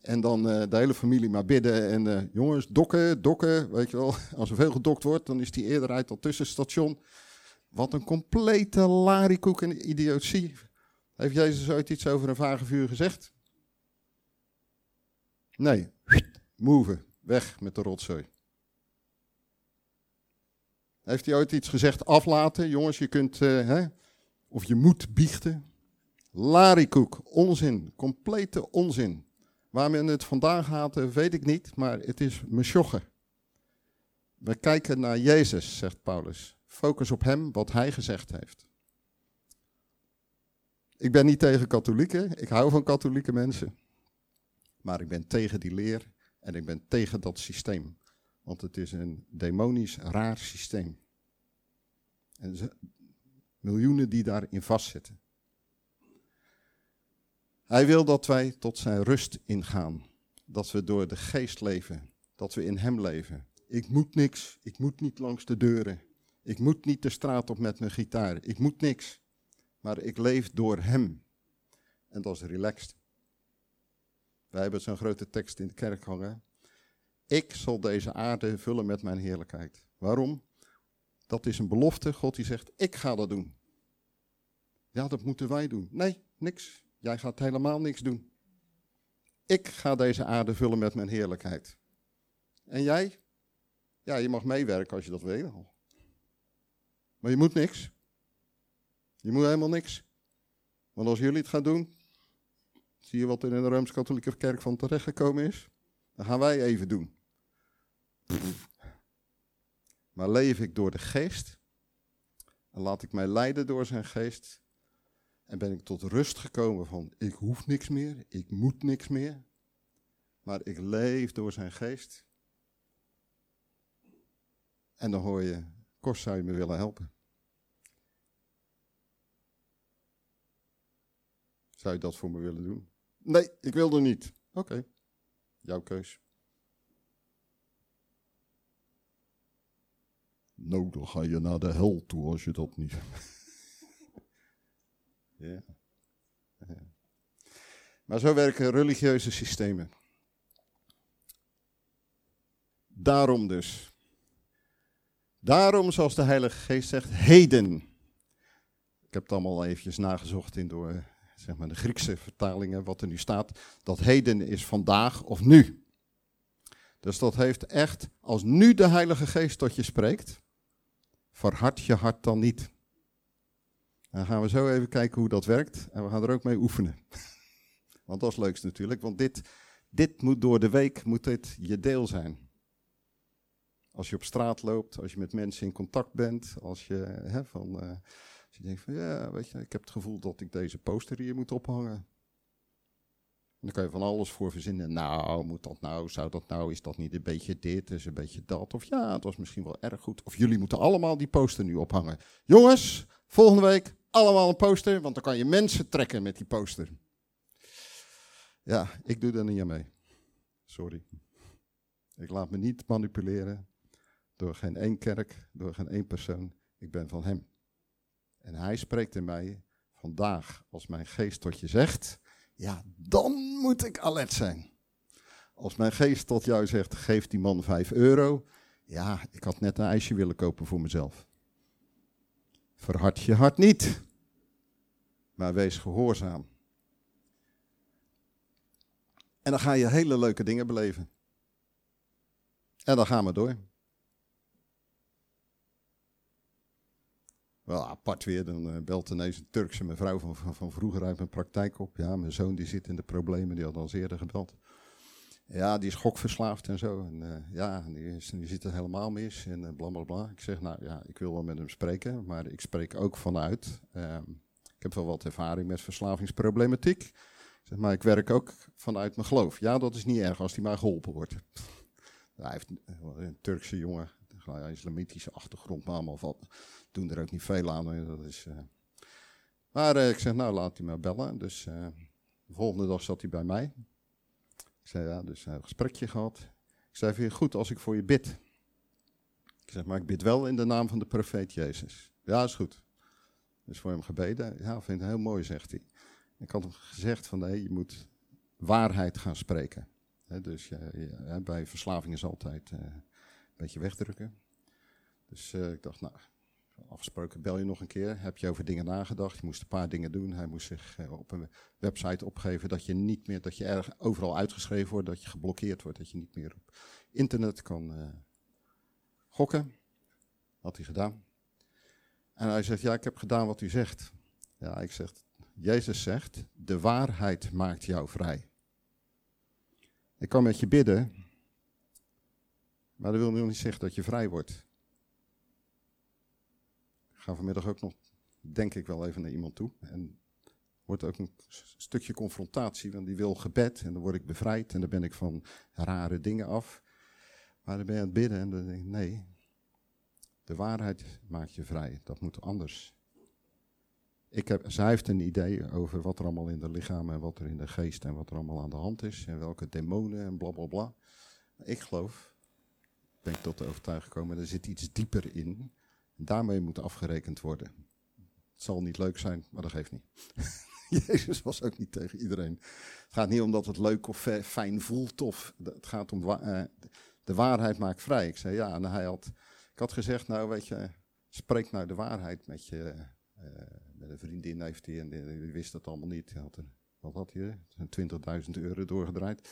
En dan uh, de hele familie maar bidden. En uh, jongens, dokken, dokken. Weet je wel, als er veel gedokt wordt, dan is die eerder uit dat tussenstation. Wat een complete larikoek en idiotie. Heeft Jezus ooit iets over een vagevuur gezegd? Nee. Move. Weg met de rotzooi. Heeft hij ooit iets gezegd? Aflaten, jongens, je kunt, uh, hè? of je moet biechten. Larikoek, onzin, complete onzin. Waar men het vandaag gaat, weet ik niet, maar het is mesjogge. We kijken naar Jezus, zegt Paulus. Focus op hem, wat hij gezegd heeft. Ik ben niet tegen katholieken, ik hou van katholieke mensen. Maar ik ben tegen die leer en ik ben tegen dat systeem. Want het is een demonisch raar systeem. En miljoenen die daarin vastzitten. Hij wil dat wij tot zijn rust ingaan. Dat we door de geest leven. Dat we in hem leven. Ik moet niks. Ik moet niet langs de deuren. Ik moet niet de straat op met mijn gitaar. Ik moet niks. Maar ik leef door hem. En dat is relaxed. Wij hebben zo'n grote tekst in de kerk hangen. Ik zal deze aarde vullen met mijn heerlijkheid. Waarom? Dat is een belofte. God die zegt, ik ga dat doen. Ja, dat moeten wij doen. Nee, niks. Jij gaat helemaal niks doen. Ik ga deze aarde vullen met mijn heerlijkheid. En jij? Ja, je mag meewerken als je dat wil. Maar je moet niks. Je moet helemaal niks. Want als jullie het gaan doen, zie je wat er in de Rooms-Katholieke Kerk van terechtgekomen is? Dan gaan wij even doen. Maar leef ik door de geest? En laat ik mij leiden door zijn geest? En ben ik tot rust gekomen van ik hoef niks meer, ik moet niks meer. Maar ik leef door zijn geest. En dan hoor je, Kors zou je me willen helpen. Zou je dat voor me willen doen? Nee, ik wil er niet. Oké, jouw keus. Nou, dan ga je naar de hel toe als je dat niet. ja. Maar zo werken religieuze systemen. Daarom dus. Daarom, zoals de Heilige Geest zegt, heden. Ik heb het allemaal eventjes nagezocht in door zeg maar, de Griekse vertalingen, wat er nu staat. Dat heden is vandaag of nu. Dus dat heeft echt, als nu de Heilige Geest tot je spreekt, verhard je hart dan niet. Dan gaan we zo even kijken hoe dat werkt en we gaan er ook mee oefenen. Want dat is leukst natuurlijk, want dit, dit moet door de week moet dit je deel zijn. Als je op straat loopt, als je met mensen in contact bent, als je, hè, van, uh, je denkt van ja, weet je, ik heb het gevoel dat ik deze poster hier moet ophangen. En dan kan je van alles voor verzinnen. Nou, moet dat nou? Zou dat nou? Is dat niet een beetje dit? Is een beetje dat? Of ja, het was misschien wel erg goed. Of jullie moeten allemaal die poster nu ophangen. Jongens, volgende week allemaal een poster, want dan kan je mensen trekken met die poster. Ja, ik doe daar niet aan mee. Sorry. Ik laat me niet manipuleren door geen één kerk, door geen één persoon. Ik ben van Hem. En Hij spreekt in mij vandaag, als mijn geest tot je zegt, ja, dan moet ik alert zijn. Als mijn geest tot jou zegt, geef die man 5 euro. Ja, ik had net een ijsje willen kopen voor mezelf. Verhard je hart niet, maar wees gehoorzaam. En dan ga je hele leuke dingen beleven. En dan gaan we door. Wel apart weer, dan uh, belt ineens een Turkse mevrouw van, van, van, vroeger uit mijn praktijk op. Ja, mijn zoon die zit in de problemen, die had al eerder gebeld. Ja, die is gokverslaafd en zo. En, uh, ja, die, is, die zit er helemaal mis en uh, bla bla bla. Ik zeg, nou ja, ik wil wel met hem spreken, maar ik spreek ook vanuit. Uh, ik heb wel wat ervaring met verslavingsproblematiek. Zeg, maar ik werk ook vanuit mijn geloof. Ja, dat is niet erg als hij maar geholpen wordt. Hij heeft een Turkse jongen, een islamitische achtergrond, maar allemaal wat doen er ook niet veel aan. Dat is, uh... Maar uh, ik zeg, nou laat hij maar bellen. Dus uh, de volgende dag zat hij bij mij. Ik zei, ja, dus een gesprekje gehad. Ik zei, vind je goed als ik voor je bid? Ik zeg, maar ik bid wel in de naam van de profeet Jezus. Ja, is goed. Dus voor hem gebeden. Ja, vind het heel mooi, zegt hij. Ik had hem gezegd van, nee, je moet waarheid gaan spreken. Dus bij verslaving is altijd een beetje wegdrukken. Dus ik dacht, nou, afgesproken, bel je nog een keer. Heb je over dingen nagedacht? Je moest een paar dingen doen. Hij moest zich eh, op een website opgeven dat je niet meer, dat je erg overal uitgeschreven wordt, dat je geblokkeerd wordt, dat je niet meer op internet kan uh, gokken. Had hij gedaan. En hij zegt, ja, ik heb gedaan wat u zegt. Ja, ik zeg, Jezus zegt, de waarheid maakt jou vrij. Ik kan met je bidden, maar dat wil nog niet zeggen dat je vrij wordt ga vanmiddag ook nog, denk ik wel even naar iemand toe. En wordt ook een stukje confrontatie, want die wil gebed en dan word ik bevrijd en dan ben ik van rare dingen af. Maar dan ben je aan het bidden en dan denk ik, nee, de waarheid maakt je vrij, dat moet anders. Ik heb, zij heeft een idee over wat er allemaal in de lichaam en wat er in de geest en wat er allemaal aan de hand is en welke demonen en bla bla bla. Ik geloof, ben ik tot de overtuiging gekomen, er zit iets dieper in Daarmee moet afgerekend worden. Het zal niet leuk zijn, maar dat geeft niet. Jezus was ook niet tegen iedereen. Het gaat niet om dat het leuk of fijn voelt of het gaat om uh, de waarheid maakt vrij. Ik zei ja, en hij had, ik had gezegd, nou weet je, spreek nou de waarheid met je, uh, met een vriendin heeft hij en die, wist dat allemaal niet. Had er, wat had hij, 20.000 euro doorgedraaid.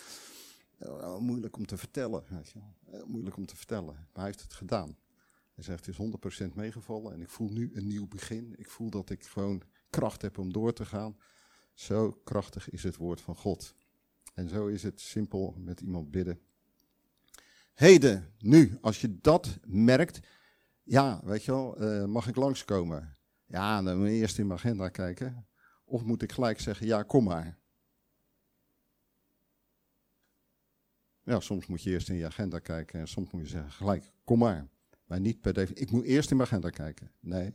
Moeilijk om te vertellen, weet je. moeilijk om te vertellen, maar hij heeft het gedaan. Hij zegt, het is 100% meegevallen en ik voel nu een nieuw begin. Ik voel dat ik gewoon kracht heb om door te gaan. Zo krachtig is het woord van God. En zo is het simpel met iemand bidden. Heden, nu, als je dat merkt, ja, weet je wel, uh, mag ik langskomen? Ja, dan moet je eerst in mijn agenda kijken. Of moet ik gelijk zeggen, ja, kom maar. Ja, soms moet je eerst in je agenda kijken en soms moet je zeggen, gelijk, kom maar. Maar niet per definitie. Ik moet eerst in mijn agenda kijken. Nee.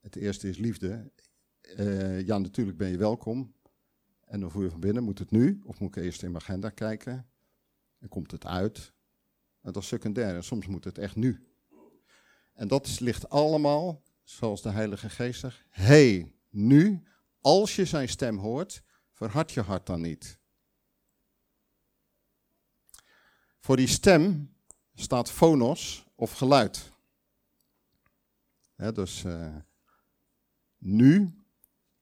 Het eerste is liefde. Uh, ja, natuurlijk ben je welkom. En dan voel je van binnen, moet het nu? Of moet ik eerst in mijn agenda kijken? En komt het uit? En dat is secundair. En soms moet het echt nu. En dat ligt allemaal, zoals de Heilige Geest zegt. hey, nu, als je zijn stem hoort, verhard je hart dan niet. Voor die stem staat phonos, of geluid. dus uh, nu,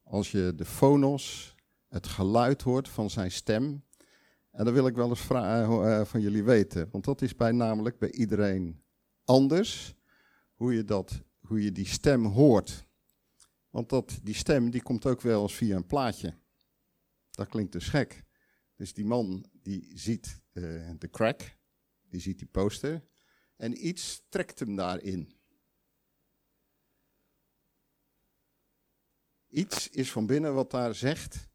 als je de phonos, het geluid hoort van zijn stem, en dan wil ik wel eens uh, van jullie weten, want dat is bij namelijk bij iedereen anders, hoe je, dat, hoe je die stem hoort. Want dat, die stem die komt ook wel eens via een plaatje. Dat klinkt dus gek. Dus die man die ziet de crack, die ziet die poster, en iets trekt hem daarin. Iets is van binnen wat daar zegt.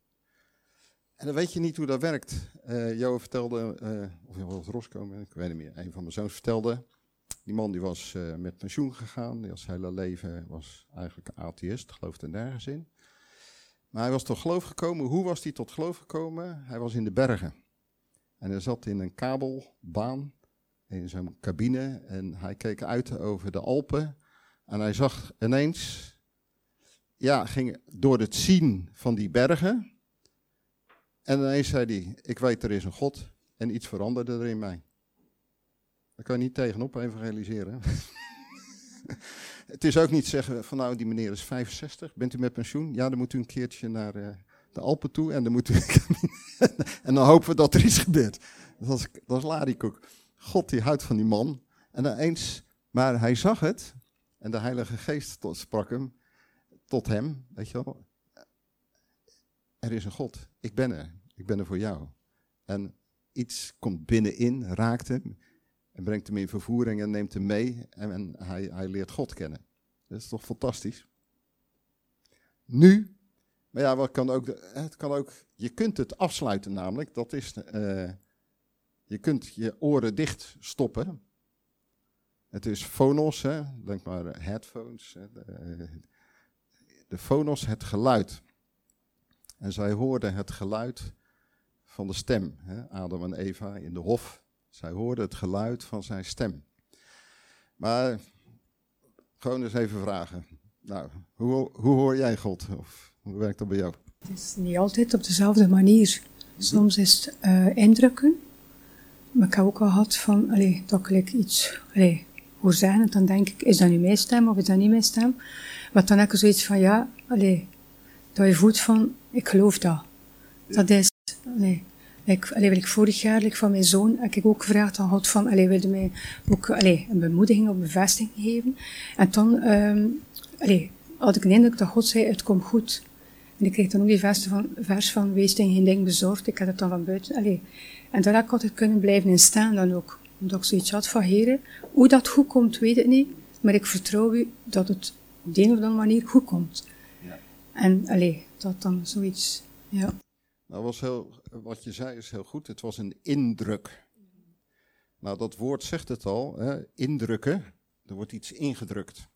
En dan weet je niet hoe dat werkt. Uh, Jo vertelde, uh, of was Rosco, ik weet niet meer, een van mijn zoons vertelde. Die man die was uh, met pensioen gegaan, die was hele leven was eigenlijk een atheïst, geloofde nergens in. Maar hij was tot geloof gekomen. Hoe was hij tot geloof gekomen? Hij was in de bergen. En hij zat in een kabelbaan in zijn cabine en hij keek uit over de Alpen. En hij zag ineens, ja, ging door het zien van die bergen. En ineens zei hij, ik weet er is een God en iets veranderde er in mij. Daar kan je niet tegenop evangeliseren. het is ook niet zeggen van nou die meneer is 65, bent u met pensioen? Ja, dan moet u een keertje naar uh, de Alpen toe en dan moet u... en dan hopen we dat er iets gebeurt. Dat is, dat is. God die houdt van die man. En ineens, maar hij zag het. En de Heilige Geest sprak hem tot hem, weet je wel. Er is een God. Ik ben er. Ik ben er voor jou. En iets komt binnenin, raakt hem. En brengt hem in vervoering en neemt hem mee. En, hij, hij leert God kennen. Dat is toch fantastisch? Nu, maar ja, wat kan ook, het kan ook, je kunt het afsluiten namelijk. Dat is, uh, je kunt je oren dicht stoppen. Het is phonos, hè? denk maar headphones. Hè? De, de phonos, het geluid. En zij hoorden het geluid van de stem. Hè? Adam en Eva in de hof. Zij hoorden het geluid van zijn stem. Maar gewoon eens even vragen. Nou, hoe, hoe hoor jij God? Of hoe werkt dat bij jou? Het is niet altijd op dezelfde manier. Soms is het uh, indrukken. Maar ik heb ook al gehad van, allee, dat ik iets allee, hoor zeggen. En dan denk ik, is dat nu mijn stem of is dat niet mijn stem? Maar dan heb ik zoiets van, ja, allee, dat je voelt van, ik geloof dat. Dat is, allee, ik, wil ik vorig jaar van mijn zoon heb ik ook gevraagd aan God van, allee, wilde mij ook allee, een bemoediging of bevestiging geven. En dan um, had ik een indruk dat God zei, het komt goed. En ik kreeg dan ook die vers van, vers van wees tegen geen ding bezorgd. Ik had het dan van buiten. Allee. En daar had ik altijd kunnen blijven in staan dan ook. Omdat ik zoiets had van, heren, hoe dat goed komt, weet ik niet. Maar ik vertrouw u dat het op de een of andere manier goed komt. Ja. En allee, dat dan zoiets, ja. Nou, was heel, wat je zei is heel goed. Het was een indruk. Nou, dat woord zegt het al, hè? indrukken. Er wordt iets ingedrukt.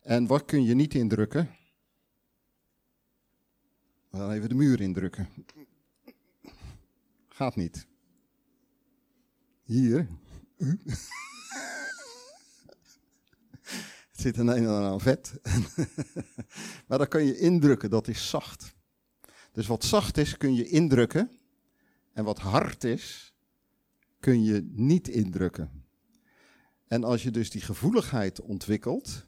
En wat kun je niet indrukken? Wel even de muur indrukken. Gaat niet. Hier. Het zit een en ander aan vet. maar dat kan je indrukken, dat is zacht. Dus wat zacht is, kun je indrukken. En wat hard is, kun je niet indrukken. En als je dus die gevoeligheid ontwikkelt,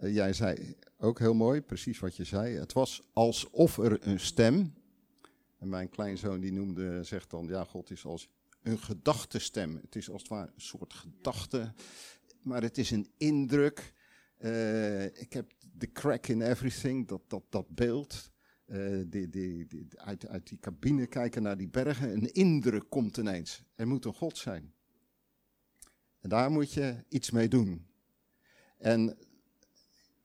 uh, jij zei ook heel mooi, precies wat je zei. Het was alsof er een stem. En mijn kleinzoon die noemde, zegt dan, ja, God is als een gedachtestem. Het is als het ware een soort gedachte, maar het is een indruk. Uh, ik heb The Crack in Everything, dat, dat, dat beeld. Die, die, die, uit, uit die cabine kijken naar die bergen. Een indruk komt ineens. Er moet een God zijn. En daar moet je iets mee doen. En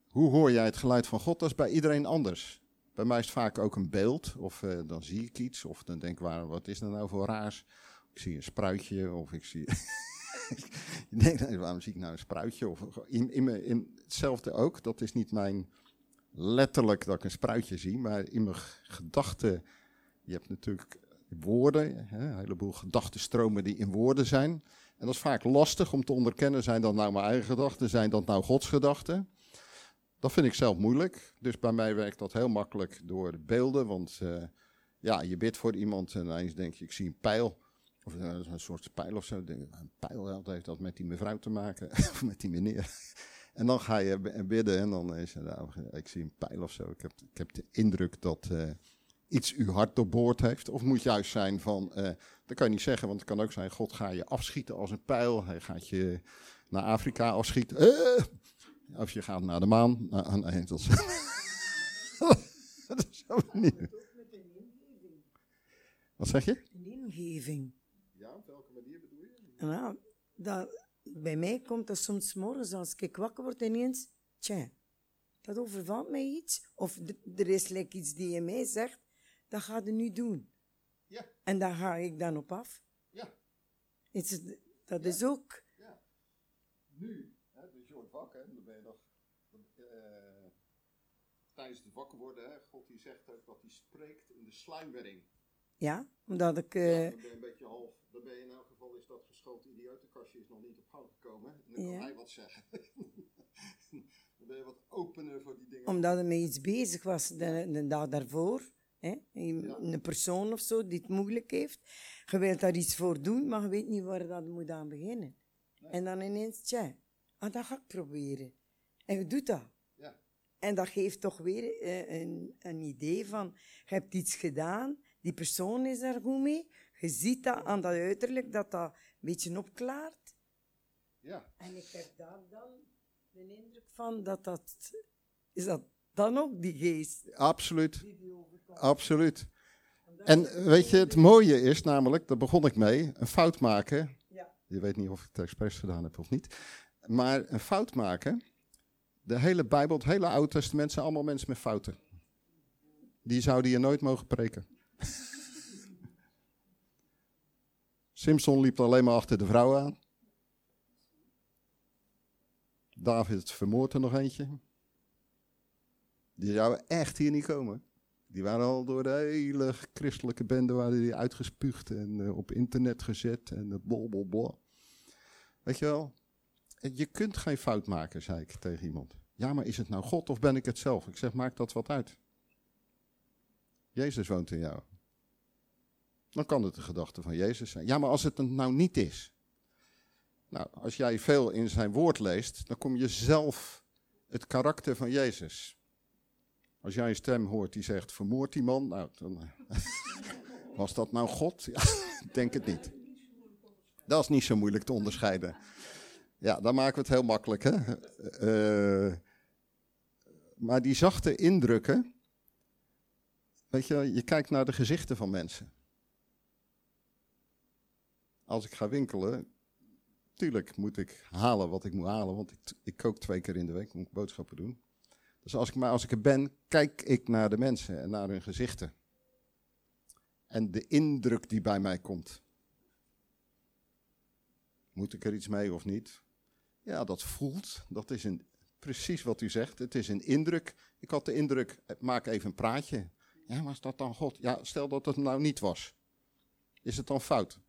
hoe hoor jij het geluid van God? Dat is bij iedereen anders. Bij mij is het vaak ook een beeld, of uh, dan zie ik iets, of dan denk ik, waar, wat is er nou voor raars? Ik zie een spruitje, of ik zie. ik denk, waarom zie ik nou een spruitje? Of in, in hetzelfde ook, dat is niet mijn letterlijk dat ik een spruitje zie, maar in mijn gedachten. Je hebt natuurlijk woorden, hè, een heleboel gedachtenstromen die in woorden zijn. En dat is vaak lastig om te onderkennen, zijn dat nou mijn eigen gedachten, zijn dat nou Gods gedachten? Dat vind ik zelf moeilijk. Dus bij mij werkt dat heel makkelijk door de beelden. Want uh, ja, je bidt voor iemand en ineens denk je, ik zie een pijl. Of uh, een soort pijl of zo. Een pijl, heeft dat met die mevrouw te maken? of met die meneer? en dan ga je bidden en dan is het, nou, ik zie een pijl of zo. Ik heb, ik heb de indruk dat uh, iets uw hart doorboord heeft. Of moet juist zijn van, dat kan je niet zeggen, want het kan ook zijn, God ga je afschieten als een pijl. Hij gaat je naar Afrika afschieten. Of je gaat naar de maan. Nou, nee, dat is, dat is zo niet. Wat zeg je? Een ingeving. Ja, op welke manier bedoel je? Nou, dat, bij mij komt dat soms morgens als ik wakker word ineens, tja, dat overvalt mij iets. Of er is like iets die je mij zegt, dat ga je nu doen. Ja. En daar ga ik dan op af. Ja. Is, dat is ook... Ja. Nu wakker, dan ben je nog uh, tijdens het wakker worden, hè, God die zegt ook dat hij spreekt in de sluimering. Ja, omdat ik... Uh, ja, dan ben je een beetje half, dan ben je in elk geval is dat geschoten idiotenkastje is nog niet op gang gekomen. En dan ja. kan hij wat zeggen. dan ben je wat opener voor die dingen. Omdat er mee iets bezig was de, de dag daarvoor. Hè? Een, persoon of zo die het moeilijk heeft. Je wilt daar iets voor doen, maar je weet niet waar dat moet aan beginnen. Nee. En dan ineens, tja, ah, dat ga ik proberen. En je doet dat. Ja. En dat geeft toch weer uh, een, een idee van, je hebt iets gedaan, die persoon is daar goed mee, je ziet dat aan dat uiterlijk, dat dat beetje opklaart. Ja. En ik heb daar dan de indruk van dat dat... Is dat dan ook die geest Absoluut. die die overkomt? Absoluut. En weet je, het mooie is namelijk, daar begon ik mee, een fout maken. Ja. Je weet niet of ik het expres gedaan heb of niet. Maar een fout maken, de hele Bijbel, het hele Oude Testament zijn allemaal mensen met fouten. Die zouden je nooit mogen preken. Simpson liep alleen maar achter de vrouw aan. David vermoordde nog eentje. Die zou echt hier niet komen. Die waren al door de hele christelijke bende waren die uitgespuugd en eh, op internet gezet en blablabla. Weet je wel, je kunt geen fout maken, zei ik tegen iemand. Ja, maar is het nou God of ben ik het zelf? Ik zeg, maakt dat wat uit. Jezus woont in jou. Dan kan het de gedachte van Jezus zijn. Ja, maar als het nou niet is. Nou, als jij veel in zijn woord leest, dan kom je zelf het karakter van Jezus. Als jij een stem hoort die zegt, vermoord die man, nou, dan was dat nou God? Ja, denk het niet. Dat is niet zo moeilijk te onderscheiden. Ja, dan maken we het heel makkelijk, hè. Uh, maar die zachte indrukken, weet je, je kijkt naar de gezichten van mensen. Als ik ga winkelen, tuurlijk moet ik halen wat ik moet halen, want ik, ik kook twee keer in de week, moet boodschappen doen. Dus als ik, maar als ik er ben, kijk ik naar de mensen en naar hun gezichten. En de indruk die bij mij komt. Moet ik er iets mee of niet? Ja, dat voelt. Dat is een, precies wat u zegt. Het is een indruk. Ik had de indruk, maak even een praatje. Ja, was dat dan God? Ja, stel dat het nou niet was. Is het dan fout?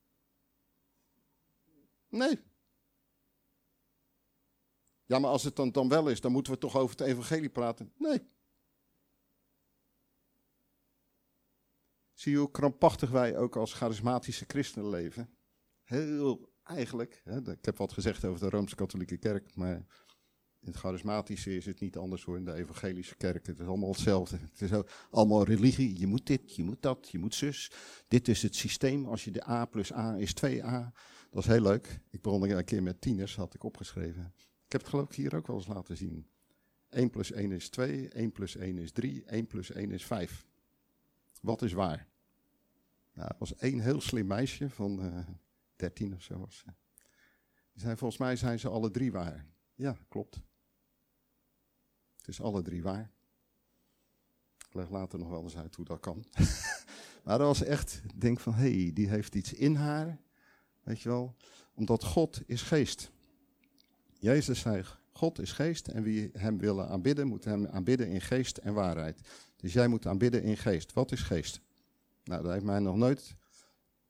Nee, ja, maar als het dan, dan wel is, dan moeten we toch over het evangelie praten. Nee. Zie je hoe krampachtig wij ook als charismatische christenen leven? Heel eigenlijk, hè, ik heb wat gezegd over de Rooms-Katholieke Kerk, maar in het charismatische is het niet anders hoor, in de evangelische kerk. Het is allemaal hetzelfde. Het is allemaal religie. Je moet dit, je moet dat, je moet zus. Dit is het systeem. Als je de A plus A is 2A. Dat is heel leuk. Ik begon een keer met tieners, had ik opgeschreven. Ik heb het geloof ik hier ook wel eens laten zien. 1 plus 1 is 2, 1 plus 1 is 3, 1 plus 1 is 5. Wat is waar? Nou, er was één heel slim meisje van uh, 13 of zo. Was ze. Volgens mij zijn ze alle drie waar. Ja, klopt. Het is alle drie waar. Ik leg later nog wel eens uit hoe dat kan. maar dat was echt, denk van, hé, hey, die heeft iets in haar. Weet je wel, omdat God is geest. Jezus zei, God is geest en wie hem willen aanbidden, moet hem aanbidden in geest en waarheid. Dus jij moet aanbidden in geest. Wat is geest? Nou, daar heeft mij nog nooit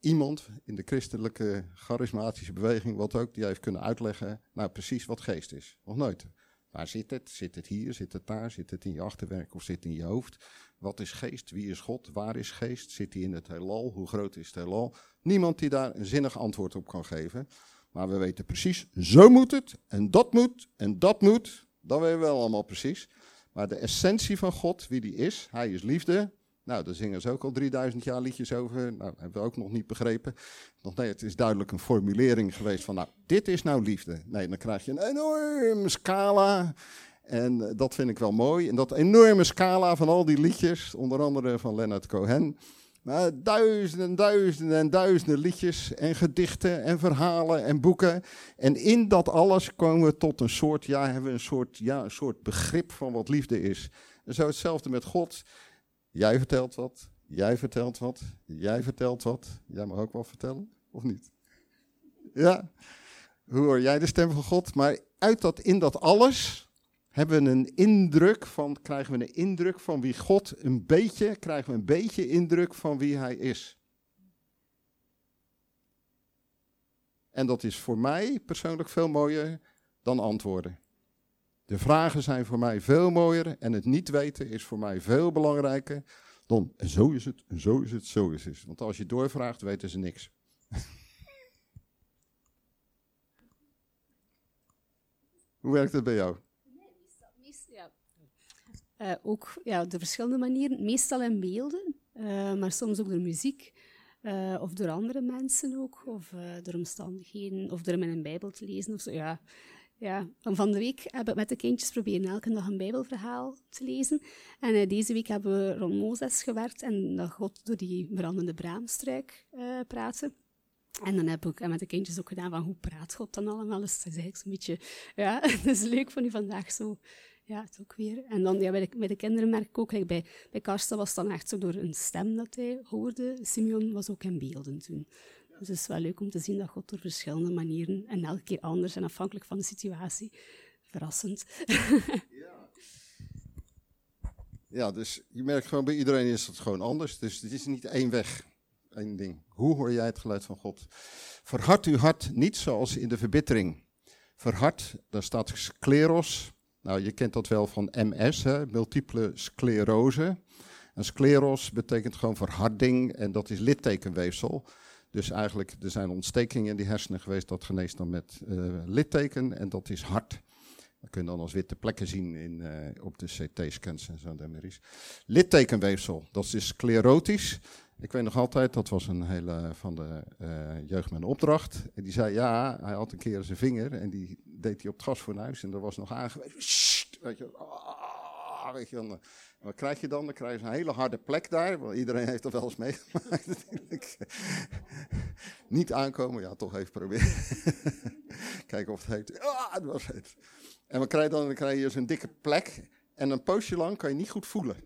iemand in de christelijke charismatische beweging, wat ook, die heeft kunnen uitleggen, nou precies wat geest is. Nog nooit. Waar zit het? Zit het hier? Zit het daar? Zit het in je achterwerk of zit het in je hoofd? Wat is geest? Wie is God? Waar is geest? Zit hij in het heelal? Hoe groot is het heelal? Niemand die daar een zinnig antwoord op kan geven. Maar we weten precies, zo moet het, en dat moet, en dat moet. Dat weten we wel allemaal precies. Maar de essentie van God, wie die is, hij is liefde. Nou, daar zingen ze ook al 3000 jaar liedjes over. Nou, hebben we ook nog niet begrepen. Nog nee, het is duidelijk een formulering geweest van, nou, dit is nou liefde. Nee, dan krijg je een enorme scala. En eh, dat vind ik wel mooi. En dat enorme scala van al die liedjes, onder andere van Leonard Cohen, maar duizenden en duizenden en duizenden liedjes en gedichten en verhalen en boeken. En in dat alles komen we tot een soort, ja, hebben we een soort, ja, een soort begrip van wat liefde is. En zo hetzelfde met God. Jij vertelt wat, jij vertelt wat, jij vertelt wat. Jij mag ook wat vertellen, of niet? Ja, hoe hoor jij de stem van God? Maar uit dat, in dat alles hebben we een indruk van, krijgen we een indruk van wie God een beetje, krijgen we een beetje indruk van wie hij is. En dat is voor mij persoonlijk veel mooier dan antwoorden. De vragen zijn voor mij veel mooier en het niet weten is voor mij veel belangrijker dan zo is het, zo is het, zo is het. Want als je doorvraagt, weten ze niks. Hoe werkt het bij jou? Uh, ook ja, de verschillende manieren, meestal in beelden, uh, maar soms ook de muziek. Eh, of door andere mensen ook, of door omstandigheden, of door in een Bijbel te lezen of zo. Ja. Ja, van de week hebben we met de kindjes proberen elke dag een Bijbelverhaal te lezen. En uh, deze week hebben we rond Mozes gewerkt en dat God door die brandende braamstruik praten. En dan heb ik met de kindjes ook gedaan van hoe praat God dan allemaal. Dus dat is eigenlijk zo'n beetje, ja, het is leuk van u vandaag zo ja, het ook weer. En dan ja, bij, de, de kinderen merk ik ook, bij, bij Karsten was het dan echt zo door een stem dat hij hoorde. Simeon was ook in beelden toen. Dus het is wel leuk om te zien dat God door verschillende manieren en elke keer anders en afhankelijk van de situatie, verrassend. ja. ja, dus je merkt gewoon bij iedereen is het gewoon anders. Dus het is niet één weg, één ding. Hoe hoor jij het geluid van God? Verhard uw hart niet zoals in de verbittering. Verhard, daar staat scleros, nou, je kent dat wel van MS, hè, multiple sclerose. En scleros betekent gewoon verharding en dat is littekenweefsel. Dus eigenlijk, er zijn ontstekingen in die hersenen geweest, dat geneest dan met uh, litteken en dat is hard. Dat kun je dan als witte plekken zien in, uh, op de CT-scans en zo. Littekenweefsel, dat is sclerotisch. Ik weet nog altijd, dat was een hele van de uh, jeugd mijn opdracht. En die zei ja, hij had een keer zijn vinger en die deed hij op het gasfornuis en dat was nog aangewezen. Weet je, ah, weet je, wat krijg je dan? Dan krijg je een hele harde plek daar. Want iedereen heeft dat wel eens meegemaakt. Niet aankomen, ja, toch even proberen. Kijken of het heet. Ah, het was het. En wat krijg je dan? Dan krijg je zo'n dikke plek. En een poosje lang kan je niet goed voelen.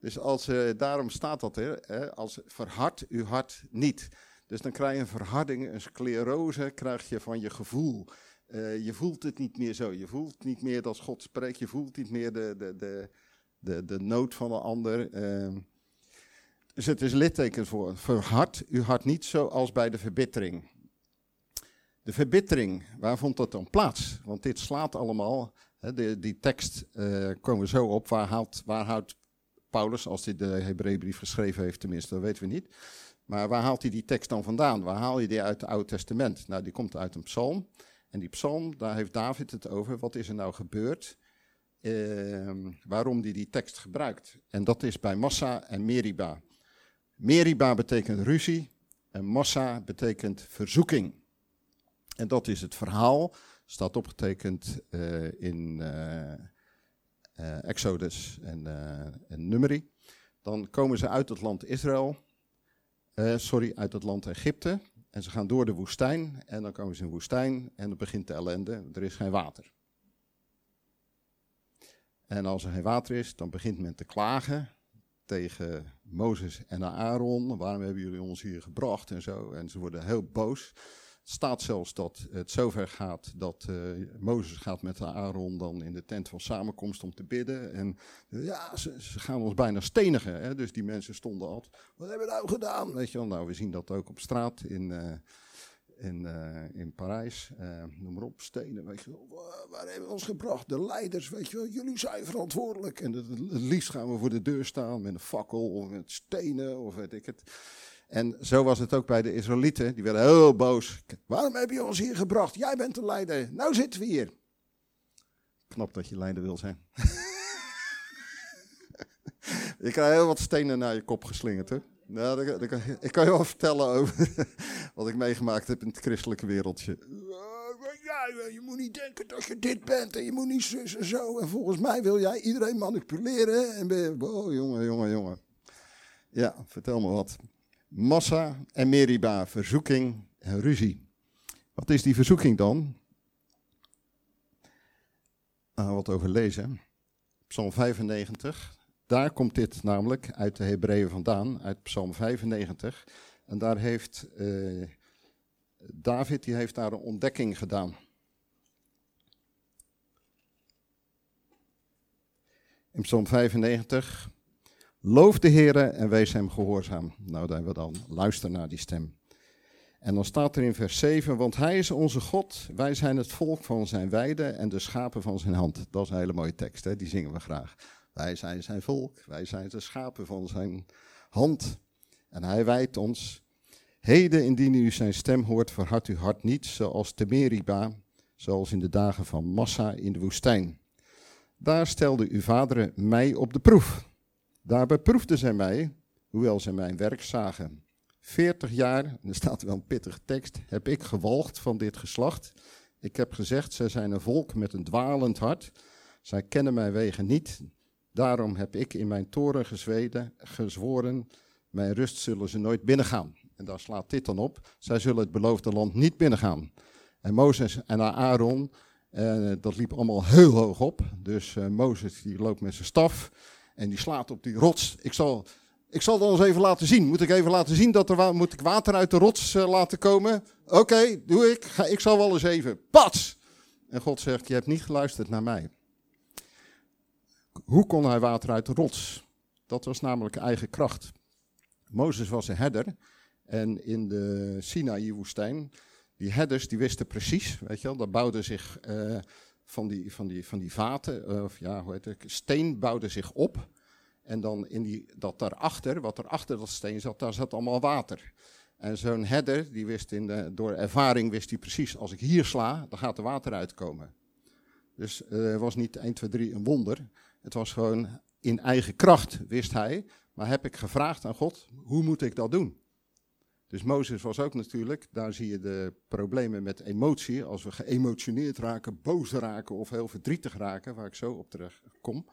Dus als, uh, daarom staat dat er, als verhard uw hart niet. Dus dan krijg je een verharding, een sclerose krijg je van je gevoel. Uh, je voelt het niet meer zo. Je voelt niet meer dat God spreekt. Je voelt niet meer de, de, de, de, de nood van een ander. Uh, dus het is litteken voor. Verhard uw hart niet zoals bij de verbittering. De verbittering, waar vond dat dan plaats? Want dit slaat allemaal. Hè, de, die tekst uh, komen we zo op. Waar haalt, waar houdt Paulus, als hij de Hebreeënbrief geschreven heeft, tenminste, dat weten we niet. Maar waar haalt hij die tekst dan vandaan? Waar haal je die uit het Oude Testament? Nou, die komt uit een psalm. En die psalm, daar heeft David het over. Wat is er nou gebeurd? Uh, waarom hij die tekst gebruikt. En dat is bij Massa en Meriba. Meriba betekent ruzie en Massa betekent verzoeking. En dat is het verhaal, staat opgetekend uh, in uh, uh, Exodus en, en Numeri. Dan komen ze uit het land Israël, sorry, uit het land Egypte. En ze gaan door de woestijn en dan komen ze in de woestijn en dan begint de ellende. Er is geen water. En als er geen water is, dan begint men te klagen tegen Mozes en Aaron. Waarom hebben jullie ons hier gebracht en zo? En ze worden heel boos staat zelfs dat het zover gaat dat uh, Mozes gaat met Aaron dan in de tent van samenkomst om te bidden. En ja, ze, gaan ons bijna stenigen. Hè? Dus die mensen stonden altijd, wat hebben we nou gedaan? Weet je wel, nou we zien dat ook op straat in, uh, in, uh, in Parijs. noem maar op, stenen, weet je wel. Waar hebben we ons gebracht? De leiders, weet je wel, jullie zijn verantwoordelijk. En het, het liefst gaan we voor de deur staan met een fakkel of met stenen of weet ik het. En zo was het ook bij de Israëlieten. Die werden heel boos. Waarom heb je ons hier gebracht? Jij bent de leider. Nou zitten we hier. Knap dat je leider wil zijn. je krijgt heel wat stenen naar je kop geslingerd, hè? Nou, dat, dat, ik kan je wel vertellen over wat ik meegemaakt heb in het christelijke wereldje. Ja, je moet niet denken dat je dit bent en je moet niet zus en zo. En volgens mij wil jij iedereen manipuleren. En ben je, oh jongen, jongen, jongen. Ja, vertel me wat. Massa en Meriba, verzoeking en ruzie. Wat is die verzoeking dan? Nou, wat over lezen. Psalm 95. Daar komt dit namelijk uit de Hebreeën vandaan, uit Psalm 95. En daar heeft uh, David, die heeft daar een ontdekking gedaan. In Psalm 95, Loof de Heer en wees hem gehoorzaam. Nou, dan hebben we dan. Luister naar die stem. En dan staat er in vers 7, want hij is onze God, wij zijn het volk van zijn weide en de schapen van zijn hand. Dat is een hele mooie tekst, hè? die zingen we graag. Wij zijn zijn volk, wij zijn de schapen van zijn hand. En hij wijdt ons, heden indien u zijn stem hoort, verhard uw hart niet, zoals te Meriba, zoals in de dagen van Massa in de woestijn. Daar stelde uw vader mij op de proef daar beproefden zij mij, hoewel zij mijn werk zagen. 40 jaar, en er staat wel een pittige tekst, heb ik gewalgd van dit geslacht. Ik heb gezegd, zij zijn een volk met een dwalend hart. Zij kennen mijn wegen niet. Daarom heb ik in mijn toren gezweden, gezworen, mijn rust zullen ze nooit binnengaan. En daar slaat dit dan op. Zij zullen het beloofde land niet binnengaan. En Mozes en Aaron, eh, dat liep allemaal heel hoog op. Dus eh, Mozes die loopt met zijn staf en die slaat op die rots. Ik zal, ik zal dat eens even laten zien. Moet ik even laten zien dat er moet ik water uit de rots eh, laten komen? Oké, doe ik. Ik zal wel eens even. Pats! En God zegt, je hebt niet geluisterd naar mij. Hoe kon hij water uit de rots? Dat was namelijk eigen kracht. Mozes was een herder en in de Sinaï-woestijn, die herders die wisten precies, weet je wel, dat bouwden zich uh, van, die, van, die, van die vaten, uh, of ja, hoe heet het, steen bouwde zich op. En dan in die, dat daarachter, wat er achter dat steen zat, daar zat allemaal water. En zo'n herder, die wist in de, door ervaring, wist hij precies, als ik hier sla, dan gaat er water uitkomen. Dus het uh, was niet 1, 2, 3 een wonder. Het was gewoon in eigen kracht, wist hij. Maar heb ik gevraagd aan God, hoe moet ik dat doen? Dus Mozes was ook natuurlijk, daar zie je de problemen met emotie. Als we geëmotioneerd raken, boos raken of heel verdrietig raken, waar ik zo op terecht kom.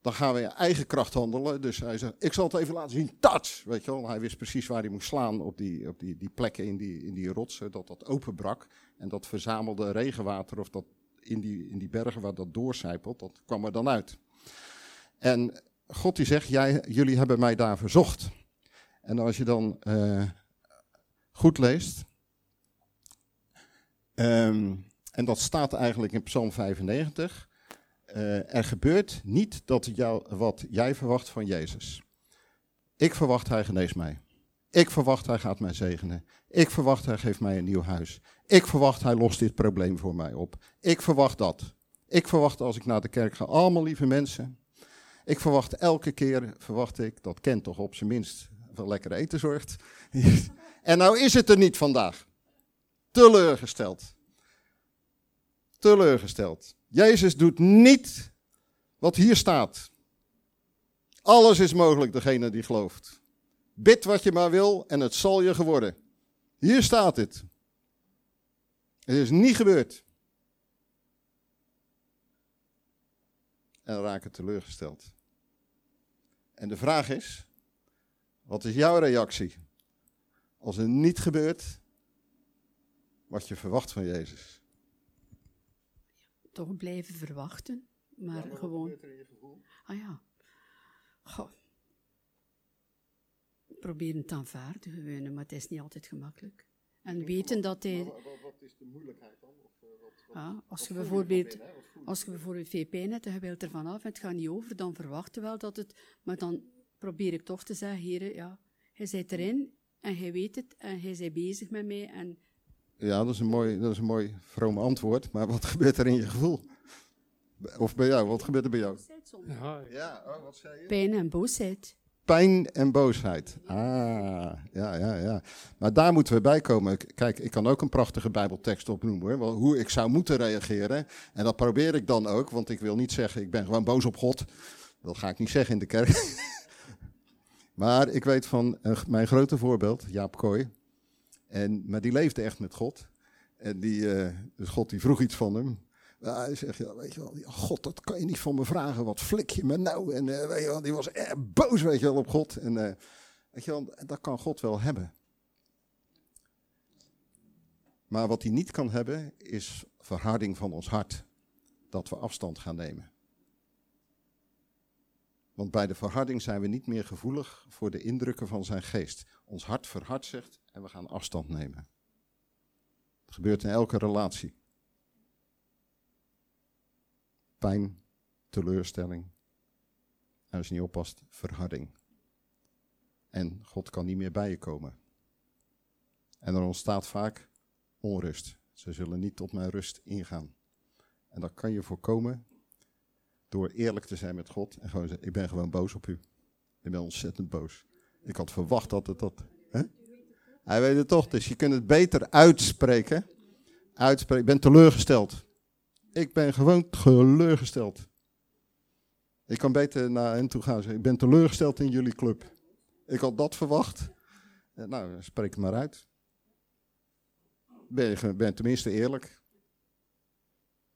Dan gaan we in eigen kracht handelen. Dus hij zegt, ik zal het even laten zien, touch! Weet je wel, hij wist precies waar hij moest slaan op die, op die, die plekken in die, in die rotsen, dat dat openbrak. En dat verzamelde regenwater of dat in die, in die bergen waar dat doorcijpelt, dat kwam er dan uit. En God die zegt, jij, jullie hebben mij daar verzocht. En als je dan uh, goed leest, um, en dat staat eigenlijk in Psalm 95, uh, er gebeurt niet dat jou, wat jij verwacht van Jezus. Ik verwacht hij geneest mij. Ik verwacht hij gaat mij zegenen. Ik verwacht hij geeft mij een nieuw huis. Ik verwacht hij lost dit probleem voor mij op. Ik verwacht dat. Ik verwacht als ik naar de kerk ga, allemaal lieve mensen. Ik verwacht elke keer, verwacht ik, dat Ken toch op zijn minst voor lekker eten zorgt. en nou is het er niet vandaag. Teleurgesteld. Teleurgesteld. Jezus doet niet wat hier staat. Alles is mogelijk, degene die gelooft. Bid wat je maar wil en het zal je geworden. Hier staat het. Het is niet gebeurd. En raken teleurgesteld. En de vraag is, wat is jouw reactie als er niet gebeurt wat je verwacht van Jezus? Toch blijven verwachten, maar, ja, gewoon. Wat er in je gevoel? Ah ja. Goh. Proberen te aanvaarden maar het is niet altijd gemakkelijk. En weten dat hij. Wat, is de moeilijkheid dan? Ja, als, je bijvoorbeeld, als je bijvoorbeeld veel pijn hebt en je wilt ervan af en het gaat niet over, dan verwacht je wel dat het. Maar dan probeer ik toch te zeggen, heren, ja, hij zit erin en hij weet het en hij is bezig met mij. En... Ja, dat is, een mooi, dat is een mooi vroom antwoord, maar wat gebeurt er in je gevoel? Of bij jou, wat gebeurt er bij jou? Ja, Ja, oh, wat zei je? Pijn en boosheid. Pijn en boosheid. Ah, ja, ja, ja. Maar daar moeten we bij komen. Kijk, ik kan ook een prachtige Bijbeltekst opnoemen hoor. Hoe ik zou moeten reageren. En dat probeer ik dan ook, want ik wil niet zeggen, ik ben gewoon boos op God. Dat ga ik niet zeggen in de kerk. maar ik weet van g- mijn grote voorbeeld, Jaap Kooi. En, maar die leefde echt met God. En die, eh, dus God die vroeg iets van hem. Hij zegt, ja, weet je wel, ja, God, dat kan je niet van me vragen. Wat flik je me nou? En eh, weet je wel, die was erg boos, weet je wel, op God. En eh, weet je wel, dat kan God wel hebben. Maar wat hij niet kan hebben, is verharding van ons hart. Dat we afstand gaan nemen. Want bij de verharding zijn we niet meer gevoelig voor de indrukken van zijn geest. Ons hart verhardt zich en we gaan afstand nemen. Dat gebeurt in elke relatie. Pijn, teleurstelling. En als je niet oppast, verharding. En God kan niet meer bij je komen. En er ontstaat vaak onrust. Ze zullen niet tot mijn rust ingaan. En dat kan je voorkomen door eerlijk te zijn met God en gewoon zeggen, ik ben gewoon boos op u. Ik ben ontzettend boos. Ik had verwacht dat het dat... Hè? Hij weet het toch, dus je kunt het beter uitspreken. Uitspreken, ik ben teleurgesteld. Ik ben gewoon teleurgesteld. Ik kan beter naar hen toe gaan ik ben teleurgesteld in jullie club. Ik had dat verwacht. Eh, nou, spreek het maar uit. Ben je, ben tenminste eerlijk?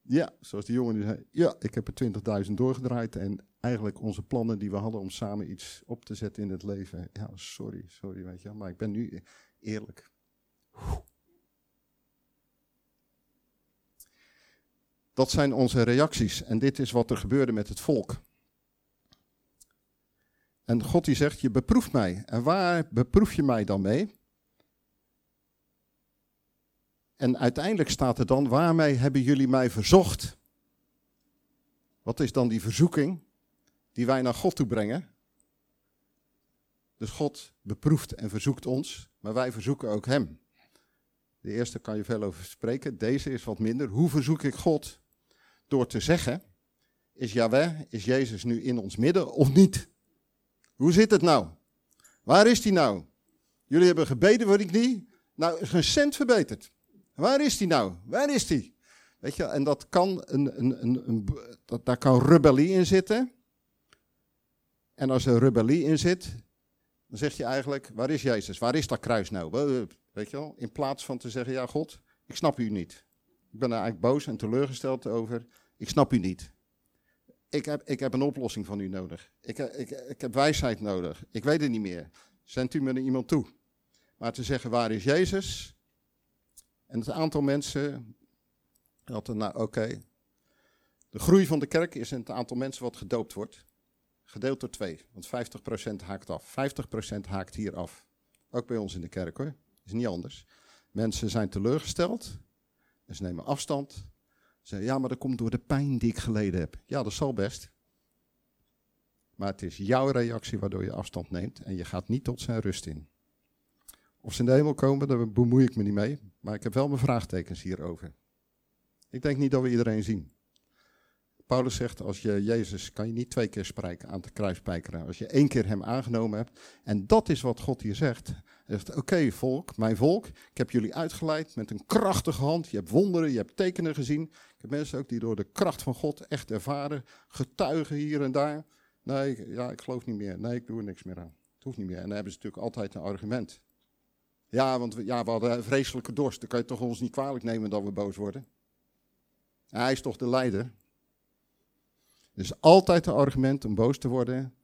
Ja, zoals die jongen die zei. Ja, ik heb er 20.000 doorgedraaid. En eigenlijk onze plannen die we hadden om samen iets op te zetten in het leven. Ja, sorry, sorry, weet je. Maar ik ben nu eerlijk. Dat zijn onze reacties. En dit is wat er gebeurde met het volk. En God die zegt, je beproeft mij. En waar beproef je mij dan mee? En uiteindelijk staat er dan, waarmee hebben jullie mij verzocht? Wat is dan die verzoeking die wij naar God toe brengen? Dus God beproeft en verzoekt ons, maar wij verzoeken ook Hem. De eerste kan je veel over spreken, deze is wat minder. Hoe verzoek ik God? Door te zeggen, is Yahweh, is Jezus nu in ons midden of niet? Hoe zit het nou? Waar is hij nou? Jullie hebben gebeden voor die knie. Nou, is geen cent verbeterd. Waar is die nou? Waar is die? Weet je, en dat kan een, een, een, een, dat, daar kan rebellie in zitten. En als er rebellie in zit, dan zeg je eigenlijk, waar is Jezus? Waar is dat kruis nou? Weet je wel? In plaats van te zeggen, ja God, ik snap u niet. Ik ben er eigenlijk boos en teleurgesteld over. Ik snap u niet. Ik heb, ik heb een oplossing van u nodig. Ik, ik, ik heb wijsheid nodig. Ik weet het niet meer. Zendt u me er iemand toe. Maar te zeggen, waar is Jezus? En het aantal mensen, dat er, nou oké. De groei van de kerk is in het aantal mensen wat gedoopt wordt. Gedeeld door twee, want 50% haakt af. 50% haakt hier af. Ook bij ons in de kerk hoor. Is niet anders. Mensen zijn teleurgesteld. En ze nemen afstand. Ze zeggen, ja, maar dat komt door de pijn die ik geleden heb. Ja, dat zal best. Maar het is jouw reactie waardoor je afstand neemt. En je gaat niet tot zijn rust in. Of ze in de hemel komen, daar bemoei ik me niet mee. Maar ik heb wel mijn vraagtekens hierover. Ik denk niet dat we iedereen zien. Paulus zegt, als je Jezus, kan je niet twee keer spreken aan de kruispijkeren. Als je één keer hem aangenomen hebt. En dat is wat God hier zegt. Hij zegt, oké volk, mijn volk, ik heb jullie uitgeleid met een krachtige hand. Je hebt wonderen, je hebt tekenen gezien. Ik heb mensen ook die door de kracht van God echt ervaren. Getuigen hier en daar. Nee, ja, ik geloof niet meer. Nee, ik doe er niks meer aan. Het hoeft niet meer. En dan hebben ze natuurlijk altijd een argument. Ja, want we, ja, we hadden vreselijke dorst. Dan kan je toch ons niet kwalijk nemen dat we boos worden. En hij is toch de leider. Dus altijd een argument om boos te worden.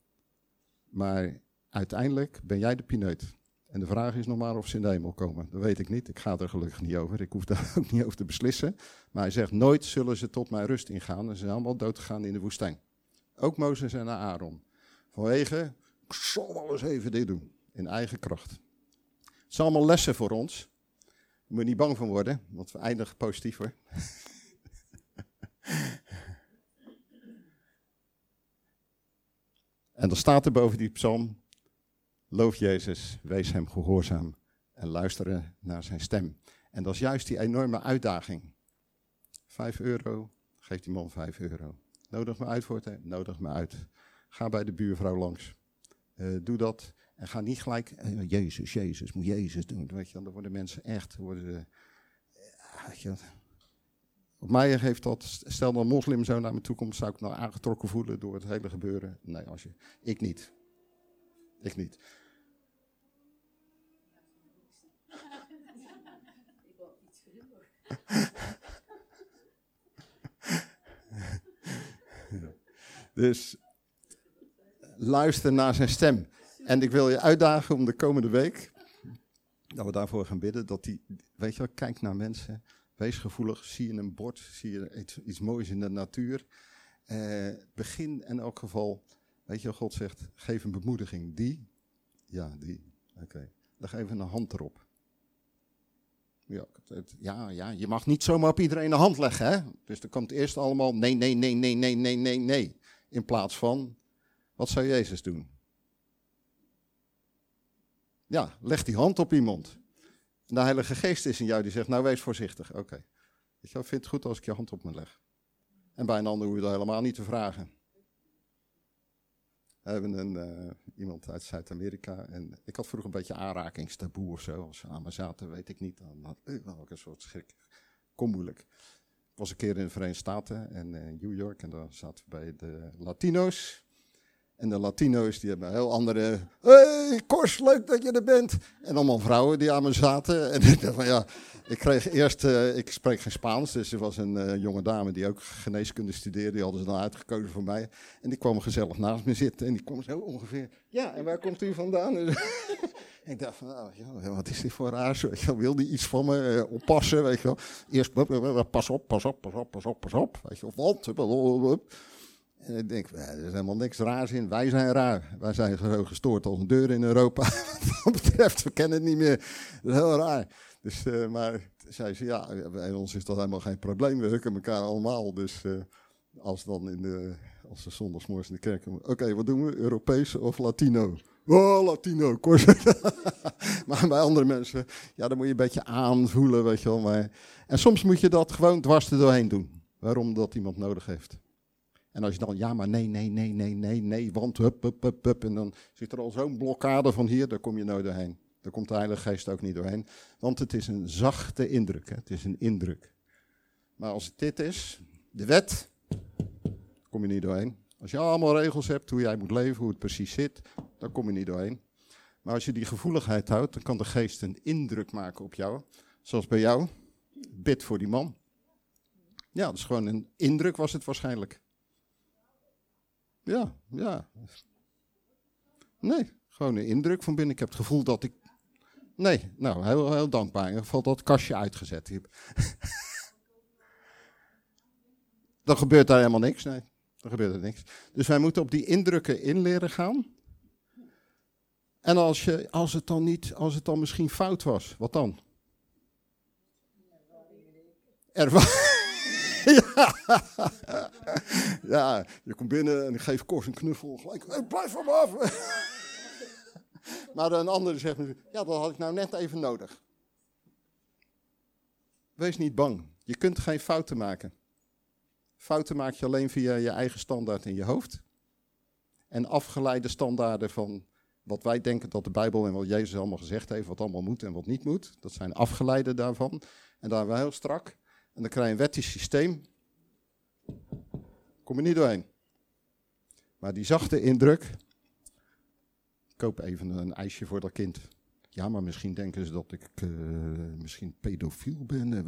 Maar uiteindelijk ben jij de pineut. En de vraag is nog maar of ze in de hemel komen. Dat weet ik niet. Ik ga er gelukkig niet over. Ik hoef daar ook niet over te beslissen. Maar hij zegt, nooit zullen ze tot mijn rust ingaan. En ze zijn allemaal doodgegaan in de woestijn. Ook Mozes en Aaron. Vanwege, ik zal wel eens even dit doen. In eigen kracht. Het zijn allemaal lessen voor ons. Daar moet je niet bang van worden, want we eindigen positief hoor. en dan staat er boven die psalm, loof Jezus, wees hem gehoorzaam en luisteren naar zijn stem. En dat is juist die enorme uitdaging. Vijf euro, geef die man vijf euro. Nodig me uit voor het, nodig me uit. Ga bij de buurvrouw langs. Uh, doe dat. En ga niet gelijk, uh, Jezus, Jezus, moet Jezus doen. Weet je, dan worden mensen echt, worden, uh, op mij heeft dat, stel dat een moslim zo naar me toe komt, zou ik nou aangetrokken voelen door het hele gebeuren. Nee, als je, ik niet. Ik niet. dus luister naar zijn stem. En ik wil je uitdagen om de komende week, dat we daarvoor gaan bidden, dat die, weet je wel, kijk naar mensen, wees gevoelig, zie je een bord, zie je iets, moois in de natuur. Eh, begin in elk geval, weet je, God zegt, geef een bemoediging. Die? Ja, die. Oké. Okay. Leg even een hand erop. Ja, ja, ja, je mag niet zomaar op iedereen een hand leggen, hè? Dus er komt eerst allemaal nee, nee, nee, nee, nee, nee, nee, nee. In plaats van, wat zou Jezus doen? Ja, leg die hand op iemand. De Heilige Geest is in jou die zegt, nou wees voorzichtig. Oké, okay. wel, vind het goed als ik je hand op me leg. En bij een ander hoef je dat helemaal niet te vragen. We hebben een, uh, iemand uit Zuid-Amerika en ik had vroeger een beetje aanrakingstaboe of zo. Als ze aan me zaten, weet ik niet, dan had ik wel een soort schrik. Kom moeilijk. Ik was een keer in de Verenigde Staten en uh, New York en daar zaten we bij de Latino's. En de Latino's die hebben heel andere. hey, Kors, leuk dat je er bent. En allemaal vrouwen die aan me zaten. En ik dacht van ja. Ik kreeg eerst, uh, ik spreek geen Spaans, dus er was een uh, jonge dame die ook geneeskunde studeerde. Die hadden ze dan uitgekozen voor mij. En die kwam gezellig naast me zitten. En die kwam zo ongeveer. Ja, en waar komt u vandaan? ik dacht van, nou, wat is dit voor raar? Wil die iets van me uh, oppassen? Weet je wel? Eerst, pas op, pas op, pas op, pas op, pas op. Weet je wel, want. En ik denk, er is helemaal niks raars in. Wij zijn raar. Wij zijn zo gestoord als een deur in Europa. Wat dat betreft, we kennen het niet meer. Dat is heel raar. Dus, uh, maar zei ze, ja, bij ons is dat helemaal geen probleem. We hukken elkaar allemaal. Dus uh, als dan in de, als de zondagsmorgens in de kerk Oké, wat doen we? Europees of Latino? Oh, Latino, kort. maar bij andere mensen, ja, dan moet je een beetje aanvoelen, weet je wel. Maar, en soms moet je dat gewoon dwars er doorheen doen. Waarom dat iemand nodig heeft. En als je dan, ja, maar nee, nee, nee, nee, nee, nee, want hup, hup, hup, hup. En dan zit er al zo'n blokkade van hier, daar kom je nooit doorheen. Daar komt de Heilige Geest ook niet doorheen. Want het is een zachte indruk. Hè? Het is een indruk. Maar als het dit is, de wet, kom je niet doorheen. Als je allemaal regels hebt, hoe jij moet leven, hoe het precies zit, dan kom je niet doorheen. Maar als je die gevoeligheid houdt, dan kan de geest een indruk maken op jou. Zoals bij jou. Bid voor die man. Ja, dat is gewoon een indruk was het waarschijnlijk. Ja, ja. Nee, gewoon een indruk van binnen. Ik heb het gevoel dat ik Nee, nou, heel, heel dankbaar. In ieder geval dat kastje uitgezet dan gebeurt daar helemaal niks. Nee, dan gebeurt er niks. Dus wij moeten op die indrukken in leren gaan. En als, je, als, het dan niet, als het dan misschien fout was, wat dan? Ervaring. ja. je komt binnen en ik geef Kors een knuffel. Gelijk, blijf van me af. Maar een ander zegt ja, dat had ik nou net even nodig. Wees niet bang. Je kunt geen fouten maken. Fouten maak je alleen via je eigen standaard in je hoofd. En afgeleide standaarden van wat wij denken dat de Bijbel en wat Jezus allemaal gezegd heeft, wat allemaal moet en wat niet moet. Dat zijn afgeleiden daarvan. En daar hebben we heel strak. En dan krijg je een wettisch systeem. Kom je niet doorheen. Maar die zachte indruk, koop even een ijsje voor dat kind. Ja, maar misschien denken ze dat ik uh, misschien pedofiel ben.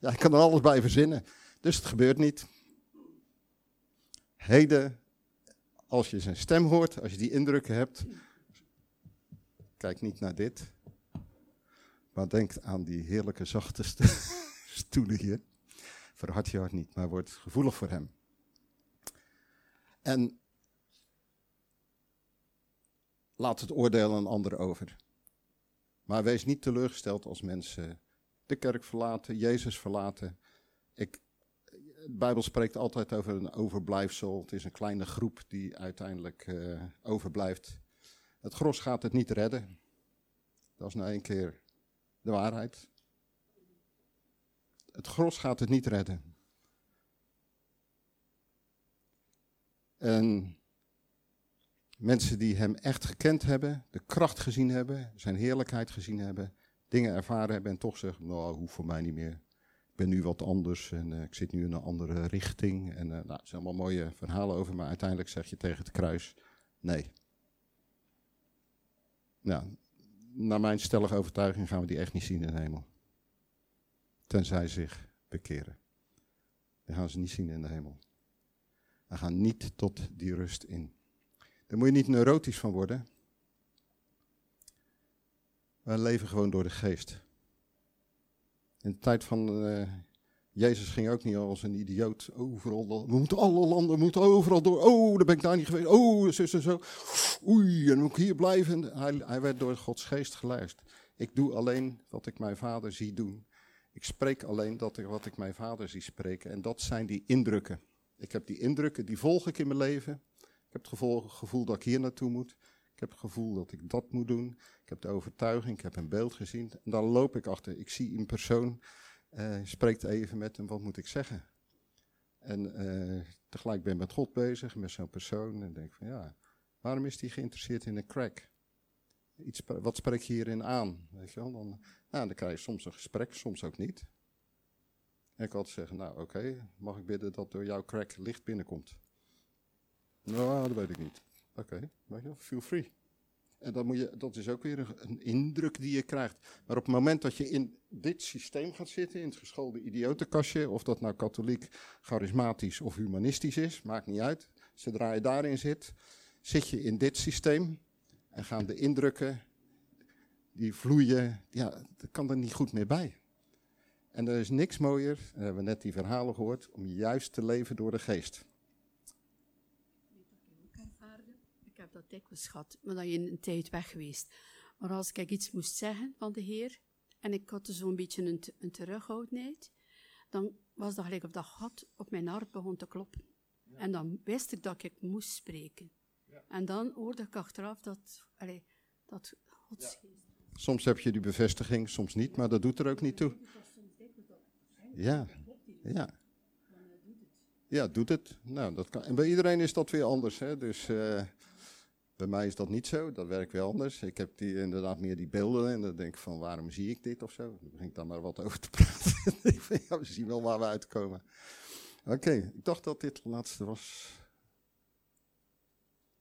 ja, ik kan er alles bij verzinnen. Dus het gebeurt niet. Heden, als je zijn stem hoort, als je die indrukken hebt, kijk niet naar dit, maar denk aan die heerlijke zachte stoelen hier. Verhard je hart niet, maar word gevoelig voor hem. En Laat het oordeel aan anderen over. Maar wees niet teleurgesteld als mensen de kerk verlaten, Jezus verlaten. Ik, de Bijbel spreekt altijd over een overblijfsel. Het is een kleine groep die uiteindelijk uh, overblijft. Het gros gaat het niet redden. Dat is nou één keer de waarheid. Het gros gaat het niet redden. En Mensen die hem echt gekend hebben, de kracht gezien hebben, zijn heerlijkheid gezien hebben, dingen ervaren hebben en toch zeggen, nou, hoeft voor mij niet meer. Ik ben nu wat anders en uh, ik zit nu in een andere richting. En uh, nou, zijn allemaal mooie verhalen over, maar uiteindelijk zeg je tegen het kruis, nee. Nou, naar mijn stellige overtuiging gaan we die echt niet zien in de hemel. Tenzij zich bekeren. Die gaan ze niet zien in de hemel. We gaan niet tot die rust in. Daar moet je niet neurotisch van worden. We leven gewoon door de geest. In de tijd van uh, Jezus ging ook niet als een idioot overal. We moeten alle landen, we moeten overal door. Oh, daar ben ik daar niet geweest. Oh, zus en zo. Oei, en moet ik hier blijven. Hij, hij werd door Gods geest geleid. Ik doe alleen wat ik mijn vader zie doen. Ik spreek alleen dat wat ik mijn vader zie spreken. En dat zijn die indrukken. Ik heb die indrukken, die volg ik in mijn leven. Ik heb het gevoel, gevoel dat ik hier naartoe moet. Ik heb het gevoel dat ik dat moet doen. Ik heb de overtuiging, ik heb een beeld gezien. En dan loop ik achter. Ik zie een persoon, uh, spreekt even met hem, wat moet ik zeggen? En uh, tegelijk ben ik met God bezig, met zo'n persoon. En denk van ja, waarom is hij geïnteresseerd in een crack? Iets, wat spreek je hierin aan? Weet je wel? Dan, nou, dan krijg je soms een gesprek, soms ook niet. En ik had zeggen, nou oké, mag ik bidden dat door jouw crack licht binnenkomt? Nou, dat weet ik niet. Oké, weet je, feel free. En dan moet je, dat is ook weer een, een, indruk die je krijgt. Maar op het moment dat je in dit systeem gaat zitten, in het geschoolde idiotenkastje, of dat nou katholiek, charismatisch of humanistisch is, maakt niet uit. Zodra je daarin zit, zit je in dit systeem en gaan de indrukken, die vloeien, ja, dat kan er niet goed meer bij. En er is niks mooier, we hebben net die verhalen gehoord, om juist te leven door de geest. Ik heb dat dikwijls gehad, maar dan je een tijd weg geweest. Maar als ik iets moest zeggen van de Heer, en ik had zo'n beetje een, een terughoudendheid, dan was dat gelijk of dat gat op mijn hart begon te kloppen. En dan wist ik dat ik moest spreken. En dan hoorde ik achteraf dat, allee, dat godsgeest. Soms heb je die bevestiging, soms niet, maar dat doet er ook niet toe. Ja, ja. Ja, doet het. Nou, dat kan. En bij iedereen is dat weer anders. Hè? Dus uh, bij mij is dat niet zo. Dat werkt weer anders. Ik heb die, inderdaad meer die beelden. En dan denk ik van, waarom zie ik dit of zo? Dan begin ik daar maar wat over te praten. ik vind, ja, we zien wel waar we uitkomen. Oké, ik dacht dat dit de laatste was.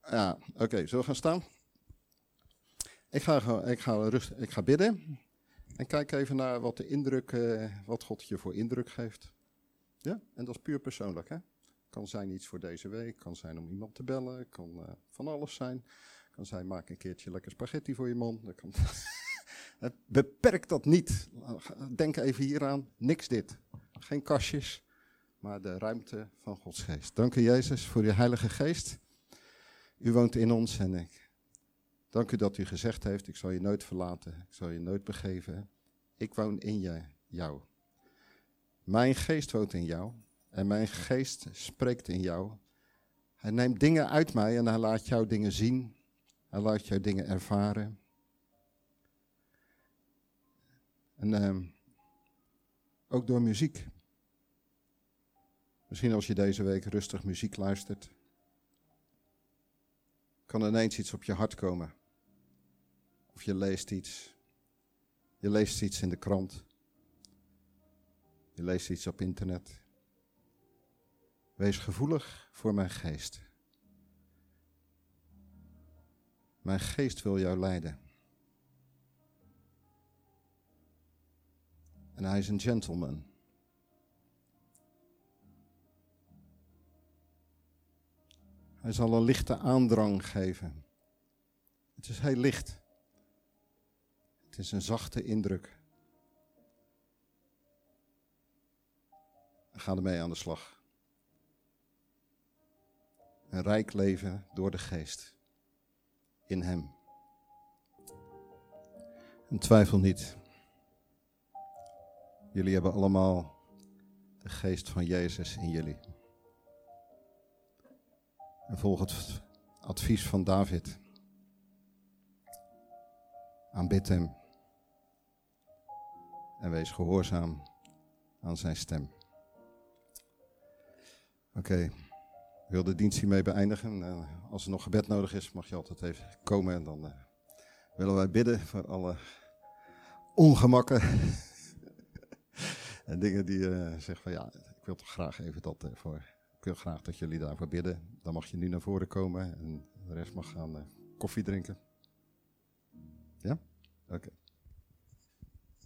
Ja, oké. Zullen we gaan staan? Ik ga, ik, ga ik ga bidden. En kijk even naar wat de indruk, uh, wat God je voor indruk geeft. Ja, en dat is puur persoonlijk, hè? Kan zijn iets voor deze week, kan zijn om iemand te bellen, kan uh, van alles zijn. Kan zijn, maak een keertje lekker spaghetti voor je man. Dat kan... Beperk dat niet. Denk even hieraan, niks dit. Geen kastjes, maar de ruimte van Gods geest. Dank u Jezus voor uw heilige geest. U woont in ons en ik Dank u dat u gezegd heeft, ik zal je nooit verlaten, ik zal je nooit begeven. Ik woon in je, jou. Mijn geest woont in jou en mijn geest spreekt in jou. Hij neemt dingen uit mij en hij laat jou dingen zien. Hij laat jou dingen ervaren. En uh, ook door muziek. Misschien als je deze week rustig muziek luistert, kan ineens iets op je hart komen. Of je leest iets. Je leest iets in de krant. Je leest iets op internet. Wees gevoelig voor mijn geest. Mijn geest wil jou leiden. En hij is een gentleman. Hij zal een lichte aandrang geven. Het is heel licht. Het is een zachte indruk. Ga ermee aan de slag. Een rijk leven door de geest. In Hem. En twijfel niet. Jullie hebben allemaal de geest van Jezus in jullie. En volg het advies van David. Aanbid Hem en wees gehoorzaam aan zijn stem. Oké, ik wil de dienst hiermee beëindigen. Uh, als er nog gebed nodig is, mag je altijd even komen en dan uh, willen wij bidden voor alle ongemakken en dingen die uh, zeggen van ja, ik wil toch graag even dat voor. Ik wil graag dat jullie daarvoor bidden. Dan mag je nu naar voren komen en de rest mag gaan koffie drinken. Ja? Oké.